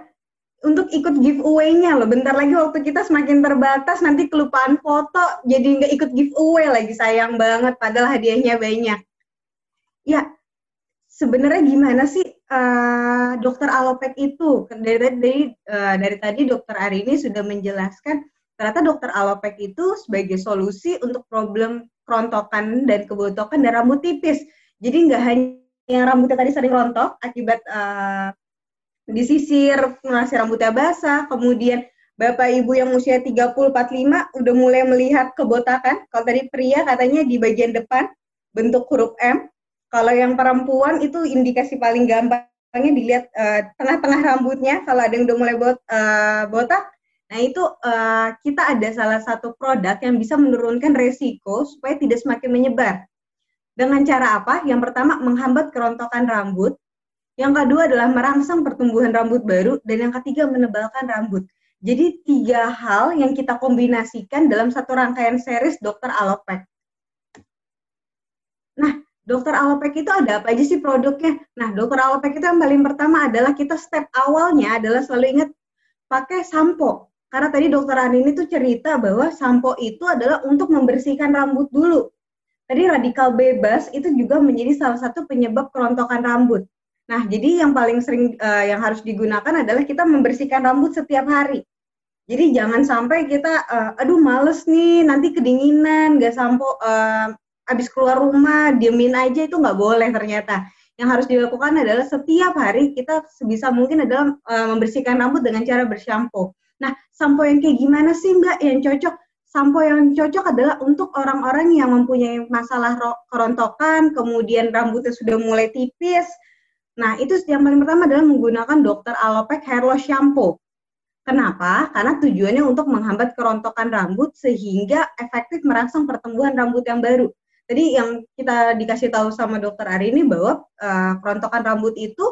untuk ikut giveaway-nya loh. Bentar lagi waktu kita semakin terbatas, nanti kelupaan foto, jadi nggak ikut giveaway lagi. Sayang banget, padahal hadiahnya banyak. Ya, sebenarnya gimana sih uh, dokter alopek itu dari dari uh, dari tadi dokter Ari ini sudah menjelaskan ternyata dokter alopek itu sebagai solusi untuk problem kerontokan dan kebotokan dan rambut tipis. Jadi nggak hanya yang rambutnya tadi sering rontok akibat uh, disisir, nasi rambutnya basah, kemudian Bapak Ibu yang usia 30 45 udah mulai melihat kebotakan. Kalau tadi pria katanya di bagian depan bentuk huruf M, kalau yang perempuan itu indikasi paling gampangnya dilihat uh, tengah-tengah rambutnya kalau ada yang udah mulai bot, uh, botak. Nah itu uh, kita ada salah satu produk yang bisa menurunkan resiko supaya tidak semakin menyebar. Dengan cara apa? Yang pertama menghambat kerontokan rambut. Yang kedua adalah merangsang pertumbuhan rambut baru. Dan yang ketiga menebalkan rambut. Jadi tiga hal yang kita kombinasikan dalam satu rangkaian series dokter Alopek. Nah, dokter alopek itu ada apa aja sih produknya? Nah, dokter alopek itu yang paling pertama adalah kita step awalnya adalah selalu ingat pakai sampo. Karena tadi dokter Ani ini tuh cerita bahwa sampo itu adalah untuk membersihkan rambut dulu. Tadi radikal bebas itu juga menjadi salah satu penyebab kerontokan rambut. Nah, jadi yang paling sering uh, yang harus digunakan adalah kita membersihkan rambut setiap hari. Jadi jangan sampai kita, uh, aduh males nih, nanti kedinginan, nggak sampo, uh, habis keluar rumah diemin aja itu nggak boleh ternyata yang harus dilakukan adalah setiap hari kita sebisa mungkin adalah uh, membersihkan rambut dengan cara bersampo. Nah, sampo yang kayak gimana sih Mbak yang cocok? Sampo yang cocok adalah untuk orang-orang yang mempunyai masalah kerontokan, kemudian rambutnya sudah mulai tipis. Nah, itu yang paling pertama adalah menggunakan Dr. Alopek Hair Loss Shampoo. Kenapa? Karena tujuannya untuk menghambat kerontokan rambut sehingga efektif merangsang pertumbuhan rambut yang baru. Tadi yang kita dikasih tahu sama dokter Ari ini bahwa uh, kerontokan rambut itu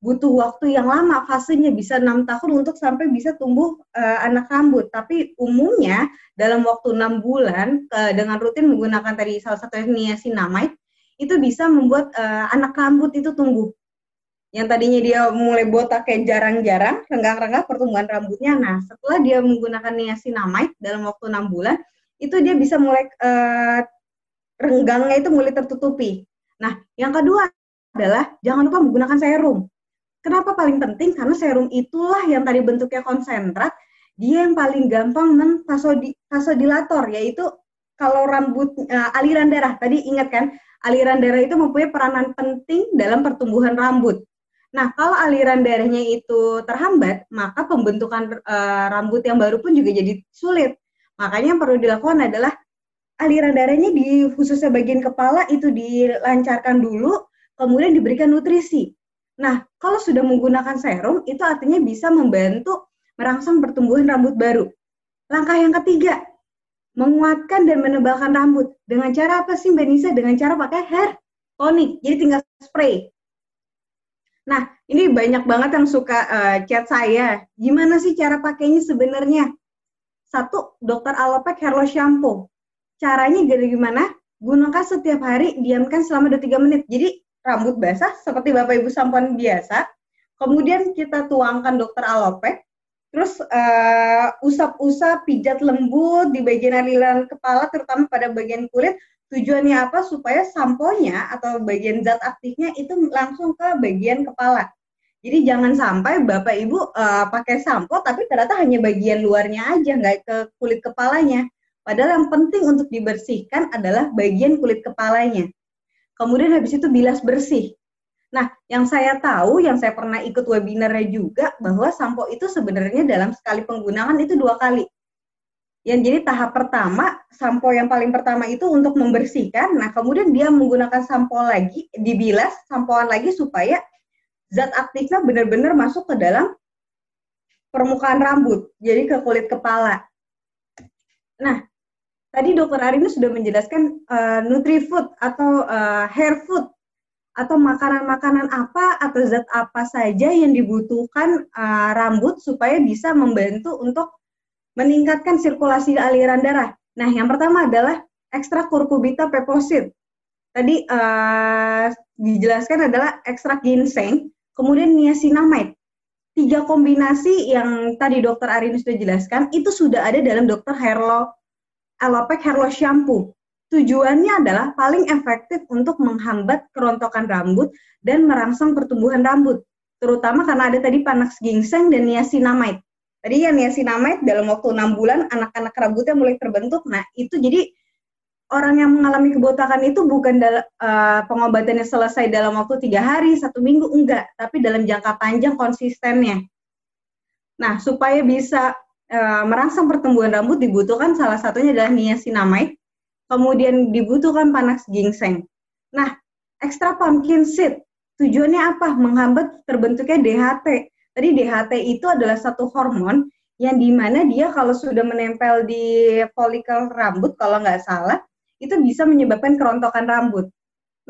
butuh waktu yang lama, fasenya bisa enam tahun untuk sampai bisa tumbuh uh, anak rambut. Tapi umumnya dalam waktu enam bulan uh, dengan rutin menggunakan tadi salah satu niacinamide itu bisa membuat uh, anak rambut itu tumbuh. Yang tadinya dia mulai botak kayak jarang-jarang, renggang-renggang pertumbuhan rambutnya. Nah, setelah dia menggunakan niacinamide dalam waktu enam bulan, itu dia bisa mulai uh, renggangnya itu mulai tertutupi. Nah, yang kedua adalah jangan lupa menggunakan serum. Kenapa paling penting? Karena serum itulah yang tadi bentuknya konsentrat, dia yang paling gampang menvasodilator, yaitu kalau rambut uh, aliran darah. Tadi ingat kan, aliran darah itu mempunyai peranan penting dalam pertumbuhan rambut. Nah, kalau aliran darahnya itu terhambat, maka pembentukan uh, rambut yang baru pun juga jadi sulit. Makanya yang perlu dilakukan adalah aliran darahnya di khususnya bagian kepala itu dilancarkan dulu, kemudian diberikan nutrisi. Nah, kalau sudah menggunakan serum, itu artinya bisa membantu merangsang pertumbuhan rambut baru. Langkah yang ketiga, menguatkan dan menebalkan rambut. Dengan cara apa sih Mbak Nisa? Dengan cara pakai hair tonic, jadi tinggal spray. Nah, ini banyak banget yang suka uh, chat saya. Gimana sih cara pakainya sebenarnya? Satu, dokter Alopek Hair Loss Shampoo. Caranya gimana? Gunakan setiap hari, diamkan selama 2-3 menit. Jadi rambut basah seperti Bapak Ibu sampoan biasa. Kemudian kita tuangkan dokter alopek. Terus uh, usap-usap, pijat lembut di bagian aliran kepala, terutama pada bagian kulit. Tujuannya apa? Supaya samponya atau bagian zat aktifnya itu langsung ke bagian kepala. Jadi jangan sampai Bapak Ibu uh, pakai sampo tapi ternyata hanya bagian luarnya aja, nggak ke kulit kepalanya. Padahal yang penting untuk dibersihkan adalah bagian kulit kepalanya. Kemudian habis itu bilas bersih. Nah, yang saya tahu, yang saya pernah ikut webinarnya juga, bahwa sampo itu sebenarnya dalam sekali penggunaan itu dua kali. Yang jadi tahap pertama, sampo yang paling pertama itu untuk membersihkan, nah kemudian dia menggunakan sampo lagi, dibilas, sampoan lagi supaya zat aktifnya benar-benar masuk ke dalam permukaan rambut, jadi ke kulit kepala. Nah, tadi dokter Arini sudah menjelaskan uh, nutrifood atau uh, hair food atau makanan-makanan apa atau zat apa saja yang dibutuhkan uh, rambut supaya bisa membantu untuk meningkatkan sirkulasi aliran darah. Nah, yang pertama adalah ekstrak kurkubita peposit. Tadi uh, dijelaskan adalah ekstrak ginseng, kemudian niacinamide. Tiga kombinasi yang tadi dokter Arini sudah jelaskan, itu sudah ada dalam dokter Herlo, Alopec Herlo Shampoo. Tujuannya adalah paling efektif untuk menghambat kerontokan rambut dan merangsang pertumbuhan rambut. Terutama karena ada tadi panax ginseng dan niacinamide. Tadi yang niacinamide dalam waktu enam bulan anak-anak rambutnya mulai terbentuk. Nah itu jadi orang yang mengalami kebotakan itu bukan uh, pengobatannya selesai dalam waktu tiga hari, satu minggu, enggak. Tapi dalam jangka panjang konsistennya. Nah supaya bisa uh, merangsang pertumbuhan rambut dibutuhkan salah satunya adalah niacinamide. Kemudian dibutuhkan panax ginseng. Nah, ekstra pumpkin seed tujuannya apa? Menghambat terbentuknya DHT Tadi DHT itu adalah satu hormon yang di mana dia kalau sudah menempel di folikel rambut, kalau nggak salah, itu bisa menyebabkan kerontokan rambut.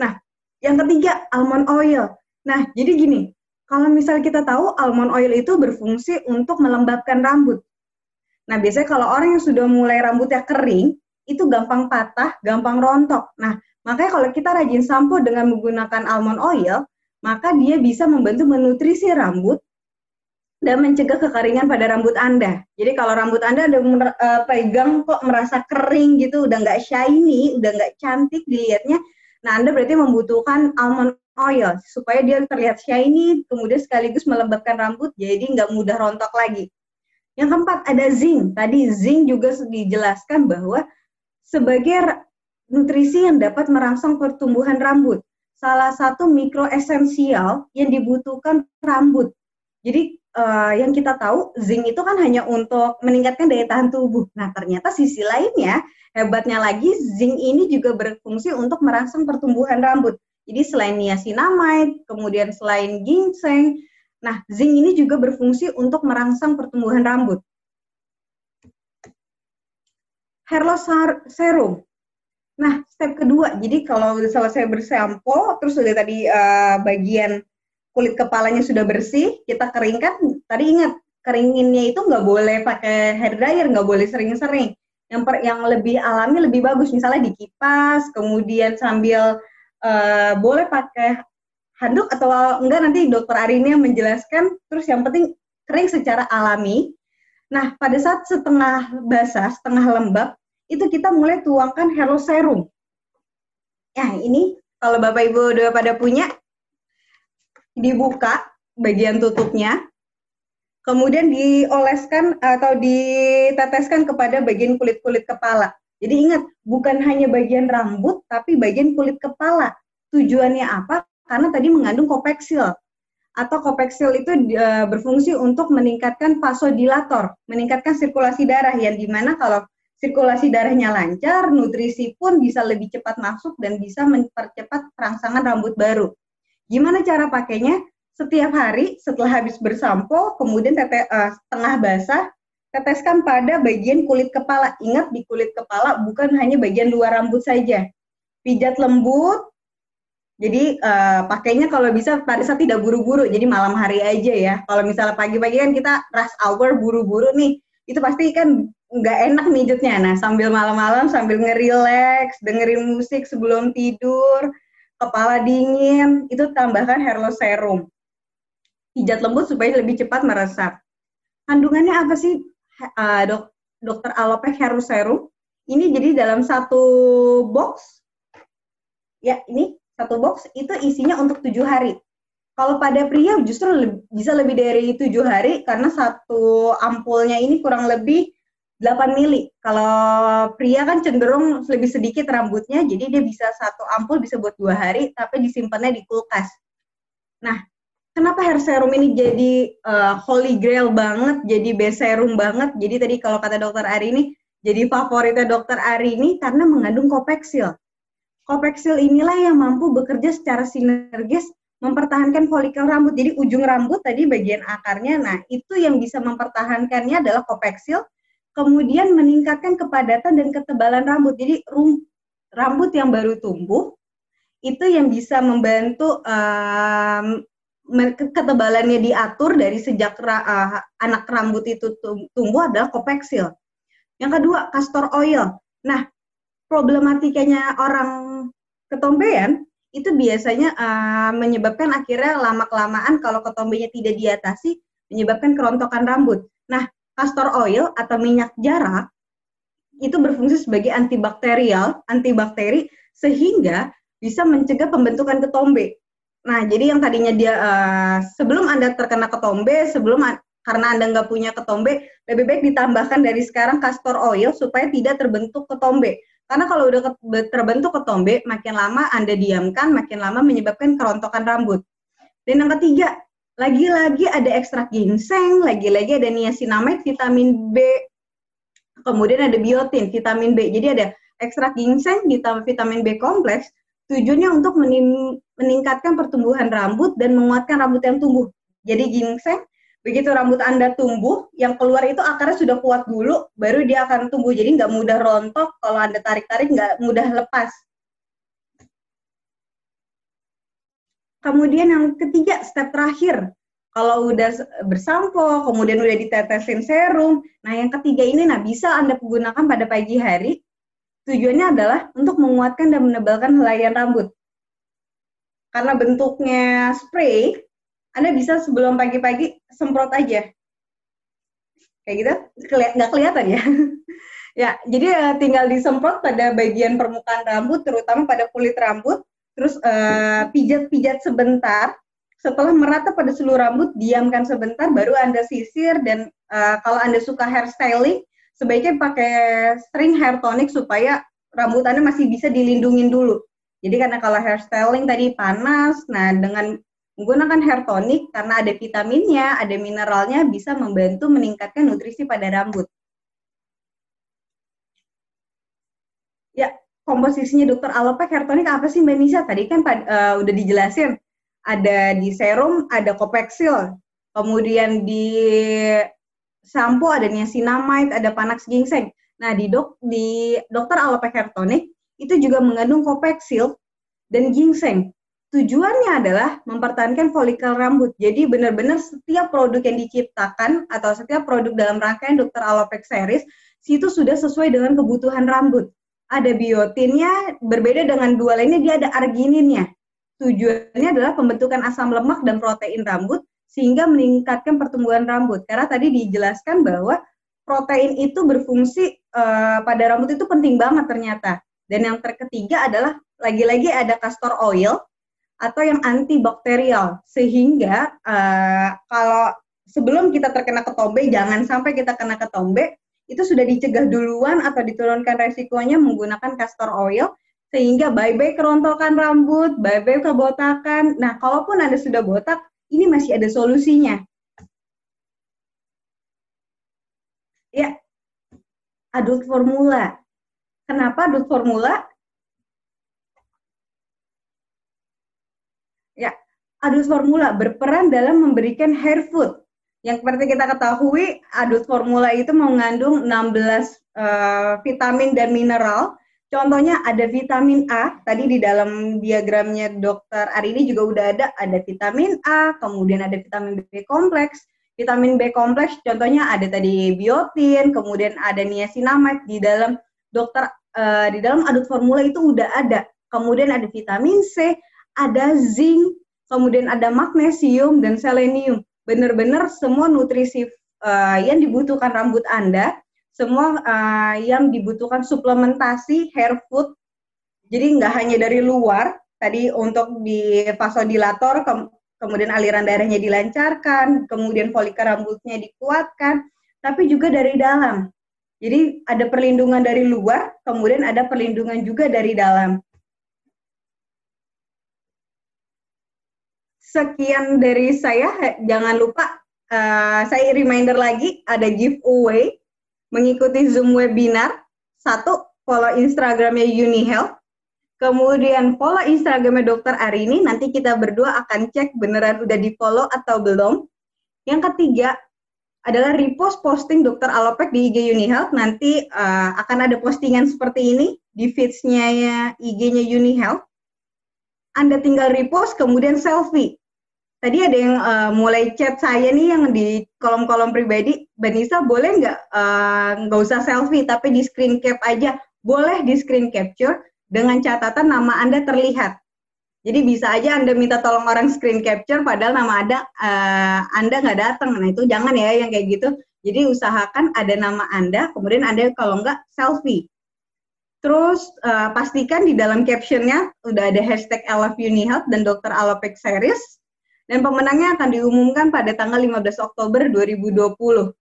Nah, yang ketiga, almond oil. Nah, jadi gini, kalau misal kita tahu almond oil itu berfungsi untuk melembabkan rambut. Nah, biasanya kalau orang yang sudah mulai rambutnya kering, itu gampang patah, gampang rontok. Nah, makanya kalau kita rajin sampo dengan menggunakan almond oil, maka dia bisa membantu menutrisi rambut dan mencegah kekeringan pada rambut Anda. Jadi kalau rambut Anda ada uh, pegang kok merasa kering gitu, udah nggak shiny, udah nggak cantik dilihatnya, nah Anda berarti membutuhkan almond oil supaya dia terlihat shiny, kemudian sekaligus melembabkan rambut jadi nggak mudah rontok lagi. Yang keempat ada zinc. Tadi zinc juga dijelaskan bahwa sebagai nutrisi yang dapat merangsang pertumbuhan rambut. Salah satu mikro esensial yang dibutuhkan rambut. Jadi uh, yang kita tahu zinc itu kan hanya untuk meningkatkan daya tahan tubuh. Nah, ternyata sisi lainnya hebatnya lagi zinc ini juga berfungsi untuk merangsang pertumbuhan rambut. Jadi selain niacinamide, kemudian selain ginseng, nah zinc ini juga berfungsi untuk merangsang pertumbuhan rambut. Hair loss serum. Nah, step kedua, jadi kalau selesai bersampo, terus sudah tadi uh, bagian kulit kepalanya sudah bersih, kita keringkan. Tadi ingat, keringinnya itu nggak boleh pakai hair dryer, nggak boleh sering-sering. Yang per, yang lebih alami lebih bagus, misalnya dikipas, kemudian sambil uh, boleh pakai handuk atau enggak nanti dokter Arini yang menjelaskan. Terus yang penting kering secara alami. Nah, pada saat setengah basah, setengah lembab, itu kita mulai tuangkan hair serum. Ya, ini kalau Bapak Ibu udah pada punya, dibuka bagian tutupnya, kemudian dioleskan atau diteteskan kepada bagian kulit-kulit kepala. Jadi ingat, bukan hanya bagian rambut, tapi bagian kulit kepala. Tujuannya apa? Karena tadi mengandung kopeksil. Atau kopeksil itu e, berfungsi untuk meningkatkan vasodilator, meningkatkan sirkulasi darah, yang di mana kalau sirkulasi darahnya lancar, nutrisi pun bisa lebih cepat masuk dan bisa mempercepat perangsangan rambut baru. Gimana cara pakainya? Setiap hari setelah habis bersampo, kemudian tete, uh, setengah basah, teteskan pada bagian kulit kepala. Ingat di kulit kepala bukan hanya bagian luar rambut saja. Pijat lembut. Jadi uh, pakainya kalau bisa pada saat tidak buru-buru, jadi malam hari aja ya. Kalau misalnya pagi-pagi kan kita rush hour buru-buru nih, itu pasti kan nggak enak mijutnya. Nah sambil malam-malam sambil ngerileks, dengerin musik sebelum tidur, kepala dingin, itu tambahkan hair loss serum. Pijat lembut supaya lebih cepat meresap. Kandungannya apa sih uh, dok, dokter Alopek hair loss serum? Ini jadi dalam satu box, ya ini satu box itu isinya untuk tujuh hari. Kalau pada pria justru lebih, bisa lebih dari tujuh hari karena satu ampulnya ini kurang lebih 8 mili. Kalau pria kan cenderung lebih sedikit rambutnya, jadi dia bisa satu ampul bisa buat dua hari, tapi disimpannya di kulkas. Nah, kenapa hair serum ini jadi uh, holy grail banget, jadi best serum banget? Jadi tadi kalau kata dokter Ari ini, jadi favoritnya dokter Ari ini karena mengandung kopeksil. Kopeksil inilah yang mampu bekerja secara sinergis mempertahankan folikel rambut. Jadi ujung rambut tadi bagian akarnya, nah itu yang bisa mempertahankannya adalah kopeksil kemudian meningkatkan kepadatan dan ketebalan rambut. Jadi rambut yang baru tumbuh itu yang bisa membantu um, ketebalannya diatur dari sejak uh, anak rambut itu tumbuh adalah kopeksil. Yang kedua, castor oil. Nah, problematikanya orang ketombean itu biasanya uh, menyebabkan akhirnya lama-kelamaan kalau ketombenya tidak diatasi menyebabkan kerontokan rambut. Nah, castor oil atau minyak jarak itu berfungsi sebagai antibakterial, antibakteri sehingga bisa mencegah pembentukan ketombe. Nah, jadi yang tadinya dia uh, sebelum Anda terkena ketombe, sebelum karena Anda nggak punya ketombe, lebih baik ditambahkan dari sekarang castor oil supaya tidak terbentuk ketombe. Karena kalau udah terbentuk ketombe, makin lama Anda diamkan, makin lama menyebabkan kerontokan rambut. Dan yang ketiga, lagi-lagi ada ekstrak ginseng, lagi-lagi ada niacinamide, vitamin B, kemudian ada biotin, vitamin B. Jadi ada ekstrak ginseng, vitamin B kompleks, tujuannya untuk meningkatkan pertumbuhan rambut dan menguatkan rambut yang tumbuh. Jadi ginseng, begitu rambut Anda tumbuh, yang keluar itu akarnya sudah kuat dulu, baru dia akan tumbuh. Jadi nggak mudah rontok, kalau Anda tarik-tarik nggak mudah lepas. Kemudian yang ketiga, step terakhir. Kalau udah bersampo, kemudian udah ditetesin serum, nah yang ketiga ini nah bisa Anda gunakan pada pagi hari Tujuannya adalah untuk menguatkan dan menebalkan helaian rambut. Karena bentuknya spray, Anda bisa sebelum pagi-pagi semprot aja. Kayak gitu, nggak kelihatan ya. ya, jadi uh, tinggal disemprot pada bagian permukaan rambut, terutama pada kulit rambut, terus eh, pijat-pijat uh, sebentar, setelah merata pada seluruh rambut, diamkan sebentar, baru Anda sisir dan uh, kalau Anda suka hairstyling, sebaiknya pakai string hair tonic supaya rambut Anda masih bisa dilindungin dulu. Jadi karena kalau hair styling tadi panas, nah dengan menggunakan hair tonic karena ada vitaminnya, ada mineralnya bisa membantu meningkatkan nutrisi pada rambut. Ya, komposisinya dokter alopek hair tonic apa sih Mbak Nisa? Tadi kan uh, udah dijelasin. Ada di serum, ada kopeksil. Kemudian di sampo ada niacinamide, ada panax ginseng. Nah, di dok di dokter alopek hair tonic itu juga mengandung kopeksil dan ginseng. Tujuannya adalah mempertahankan folikel rambut. Jadi benar-benar setiap produk yang diciptakan atau setiap produk dalam rangkaian dokter alopek series itu sudah sesuai dengan kebutuhan rambut. Ada biotinnya, berbeda dengan dua lainnya dia ada argininnya. Tujuannya adalah pembentukan asam lemak dan protein rambut sehingga meningkatkan pertumbuhan rambut. Karena tadi dijelaskan bahwa protein itu berfungsi uh, pada rambut itu penting banget ternyata. Dan yang terketiga adalah lagi-lagi ada castor oil atau yang antibakterial sehingga uh, kalau sebelum kita terkena ketombe jangan sampai kita kena ketombe itu sudah dicegah duluan atau diturunkan resikonya menggunakan castor oil sehingga bye-bye kerontokan rambut, bye-bye kebotakan. Nah, kalaupun Anda sudah botak, ini masih ada solusinya. Ya, adult formula. Kenapa adult formula? Ya, adult formula berperan dalam memberikan hair food. Yang seperti kita ketahui, adult formula itu mengandung 16 uh, eh, vitamin dan mineral Contohnya ada vitamin A, tadi di dalam diagramnya dokter Arini juga udah ada, ada vitamin A, kemudian ada vitamin B kompleks. Vitamin B kompleks contohnya ada tadi biotin, kemudian ada niacinamide di dalam dokter uh, di dalam adut formula itu udah ada. Kemudian ada vitamin C, ada zinc, kemudian ada magnesium dan selenium. Benar-benar semua nutrisi uh, yang dibutuhkan rambut Anda semua uh, yang dibutuhkan suplementasi hair food. Jadi nggak hanya dari luar, tadi untuk di vasodilator, ke kemudian aliran darahnya dilancarkan, kemudian folikel rambutnya dikuatkan, tapi juga dari dalam. Jadi ada perlindungan dari luar, kemudian ada perlindungan juga dari dalam. Sekian dari saya, jangan lupa uh, saya reminder lagi ada giveaway mengikuti Zoom webinar. Satu, follow Instagramnya UniHealth. Kemudian follow Instagramnya Dokter Arini. Nanti kita berdua akan cek beneran udah di follow atau belum. Yang ketiga adalah repost posting Dokter Alopek di IG UniHealth. Nanti uh, akan ada postingan seperti ini di feeds-nya ya, IG-nya UniHealth. Anda tinggal repost, kemudian selfie. Tadi ada yang uh, mulai chat saya nih yang di kolom-kolom pribadi, Mbak Nisa boleh nggak uh, nggak usah selfie tapi di screen cap aja, boleh di screen capture dengan catatan nama Anda terlihat. Jadi bisa aja Anda minta tolong orang screen capture padahal nama Anda uh, Anda nggak datang. Nah itu jangan ya yang kayak gitu. Jadi usahakan ada nama Anda, kemudian Anda kalau nggak selfie. Terus uh, pastikan di dalam captionnya udah ada hashtag I love Unihealth dan Dr. Alopek Series. Dan pemenangnya akan diumumkan pada tanggal 15 Oktober 2020.